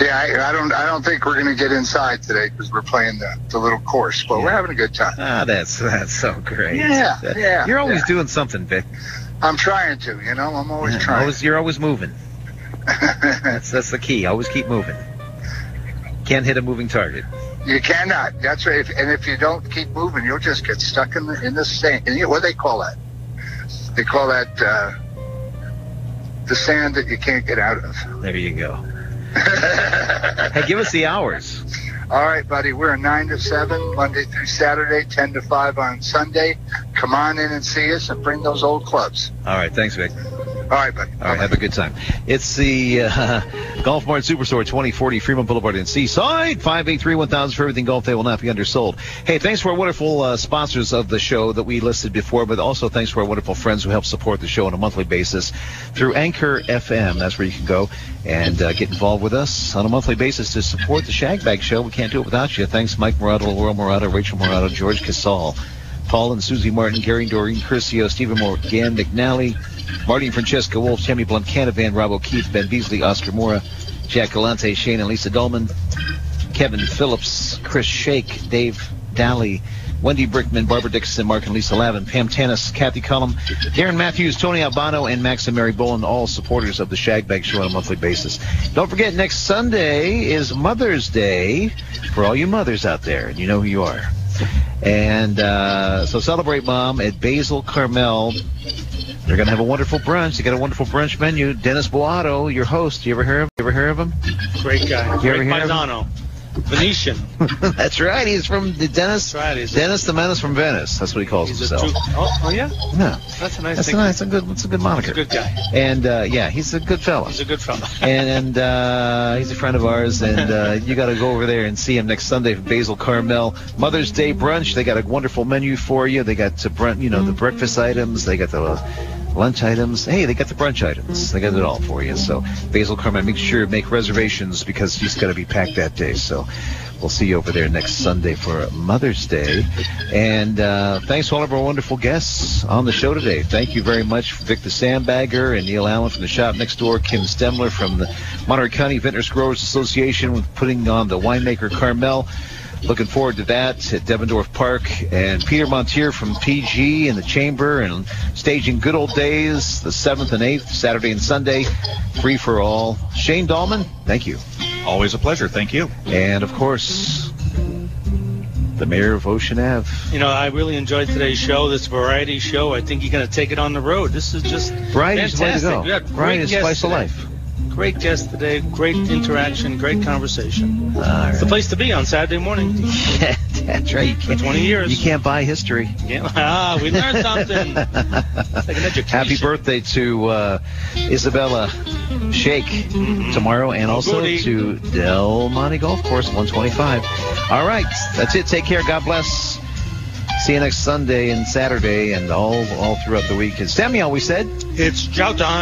Speaker 8: Yeah, I, I don't. I don't think we're going to get inside today because we're playing the, the little course, but we're having a good time.
Speaker 2: Ah, that's that's so great.
Speaker 8: Yeah, yeah,
Speaker 2: You're always
Speaker 8: yeah.
Speaker 2: doing something, Vic.
Speaker 8: I'm trying to. You know, I'm always trying.
Speaker 2: Always, you're always moving. That's that's the key. Always keep moving. Can't hit a moving target.
Speaker 8: you cannot. That's right. If, and if you don't keep moving, you'll just get stuck in the in the sand. And you what do they call that? They call that uh, the sand that you can't get out of.
Speaker 2: There you go. Hey, give us the hours.
Speaker 8: All right, buddy. We're a nine to seven Monday through Saturday, ten to five on Sunday. Come on in and see us and bring those old clubs.
Speaker 2: All right, thanks, Vic.
Speaker 8: All right, buddy.
Speaker 2: All right, have a good time. It's the uh, Golf Mart Superstore, 2040 Fremont Boulevard in Seaside. 583-1000 for everything golf. They will not be undersold. Hey, thanks for our wonderful uh, sponsors of the show that we listed before, but also thanks for our wonderful friends who help support the show on a monthly basis through Anchor FM. That's where you can go and uh, get involved with us on a monthly basis to support the Shagbag Show. We can't do it without you. Thanks, Mike Morado, Laurel Morado, Rachel Morado, George Casal. Paul and Susie Martin, Gary Doreen Curcio, Stephen Morgan, McNally, Marty Francesca Wolf, Tammy Blunt, Canavan, Rob O'Keefe, Ben Beasley, Oscar Mora, Jack Galante, Shane and Lisa Dahlman, Kevin Phillips, Chris Shake, Dave Daly, Wendy Brickman, Barbara Dixon, Mark and Lisa Lavin, Pam Tanis, Kathy Cullum, Darren Matthews, Tony Albano, and Max and Mary Boland, all supporters of the Shag Bag Show on a monthly basis. Don't forget, next Sunday is Mother's Day for all you mothers out there, and you know who you are. And uh, so celebrate mom at Basil Carmel. They're going to have a wonderful brunch. They got a wonderful brunch menu. Dennis Boato, your host. You ever hear of? You ever hear of him?
Speaker 3: Great guy.
Speaker 2: You ever
Speaker 3: Great
Speaker 2: hear of him?
Speaker 3: Venetian.
Speaker 2: That's right. He's from the Dennis.
Speaker 3: That's right. He's a-
Speaker 2: Dennis the Menace from Venice. That's what he calls
Speaker 3: a
Speaker 2: himself.
Speaker 3: true. Oh, oh yeah.
Speaker 2: Yeah,
Speaker 3: That's a nice
Speaker 2: that's a
Speaker 3: thing.
Speaker 2: nice, a good, that's a good moniker.
Speaker 3: He's a good guy.
Speaker 2: And uh, yeah, he's a good fella.
Speaker 3: He's a good fella.
Speaker 2: and and uh, he's a friend of ours, and uh, you got to go over there and see him next Sunday for Basil Carmel Mother's Day brunch. They got a wonderful menu for you. They got the brunch, you know, the breakfast items. They got the lunch items. Hey, they got the brunch items. They got it all for you. So Basil Carmel, make sure make reservations because he's going to be packed that day. So. We'll see you over there next Sunday for Mother's Day. And uh, thanks to all of our wonderful guests on the show today. Thank you very much, Vic the Sandbagger and Neil Allen from the shop next door, Kim Stemler from the Monterey County Vintners Growers Association with putting on the winemaker Carmel. Looking forward to that at Devendorf Park. And Peter Montier from PG and the Chamber and staging Good Old Days, the 7th and 8th, Saturday and Sunday, free for all. Shane Dahlman, thank you.
Speaker 7: Always a pleasure. Thank you.
Speaker 2: And of course, the mayor of Ocean Ave.
Speaker 3: You know, I really enjoyed today's show, this variety show. I think you're going to take it on the road. This is just
Speaker 2: Variety's the way to
Speaker 3: fantastic.
Speaker 2: go.
Speaker 3: We had
Speaker 2: Variety
Speaker 3: great
Speaker 2: is
Speaker 3: guests
Speaker 2: spice of life.
Speaker 3: Great guest today. Great interaction. Great conversation. It's the place to be on Saturday morning.
Speaker 2: Yeah, That's right. You can't,
Speaker 3: 20 years.
Speaker 2: You can't buy history.
Speaker 3: Yeah. Ah, we learned something. Like.
Speaker 2: Happy birthday to uh, Isabella Shake tomorrow, and also
Speaker 3: goody.
Speaker 2: to Del Monte Golf Course 125. All right, that's it. Take care. God bless. See you next Sunday and Saturday, and all all throughout the week. As Sammy always said.
Speaker 3: It's chow time.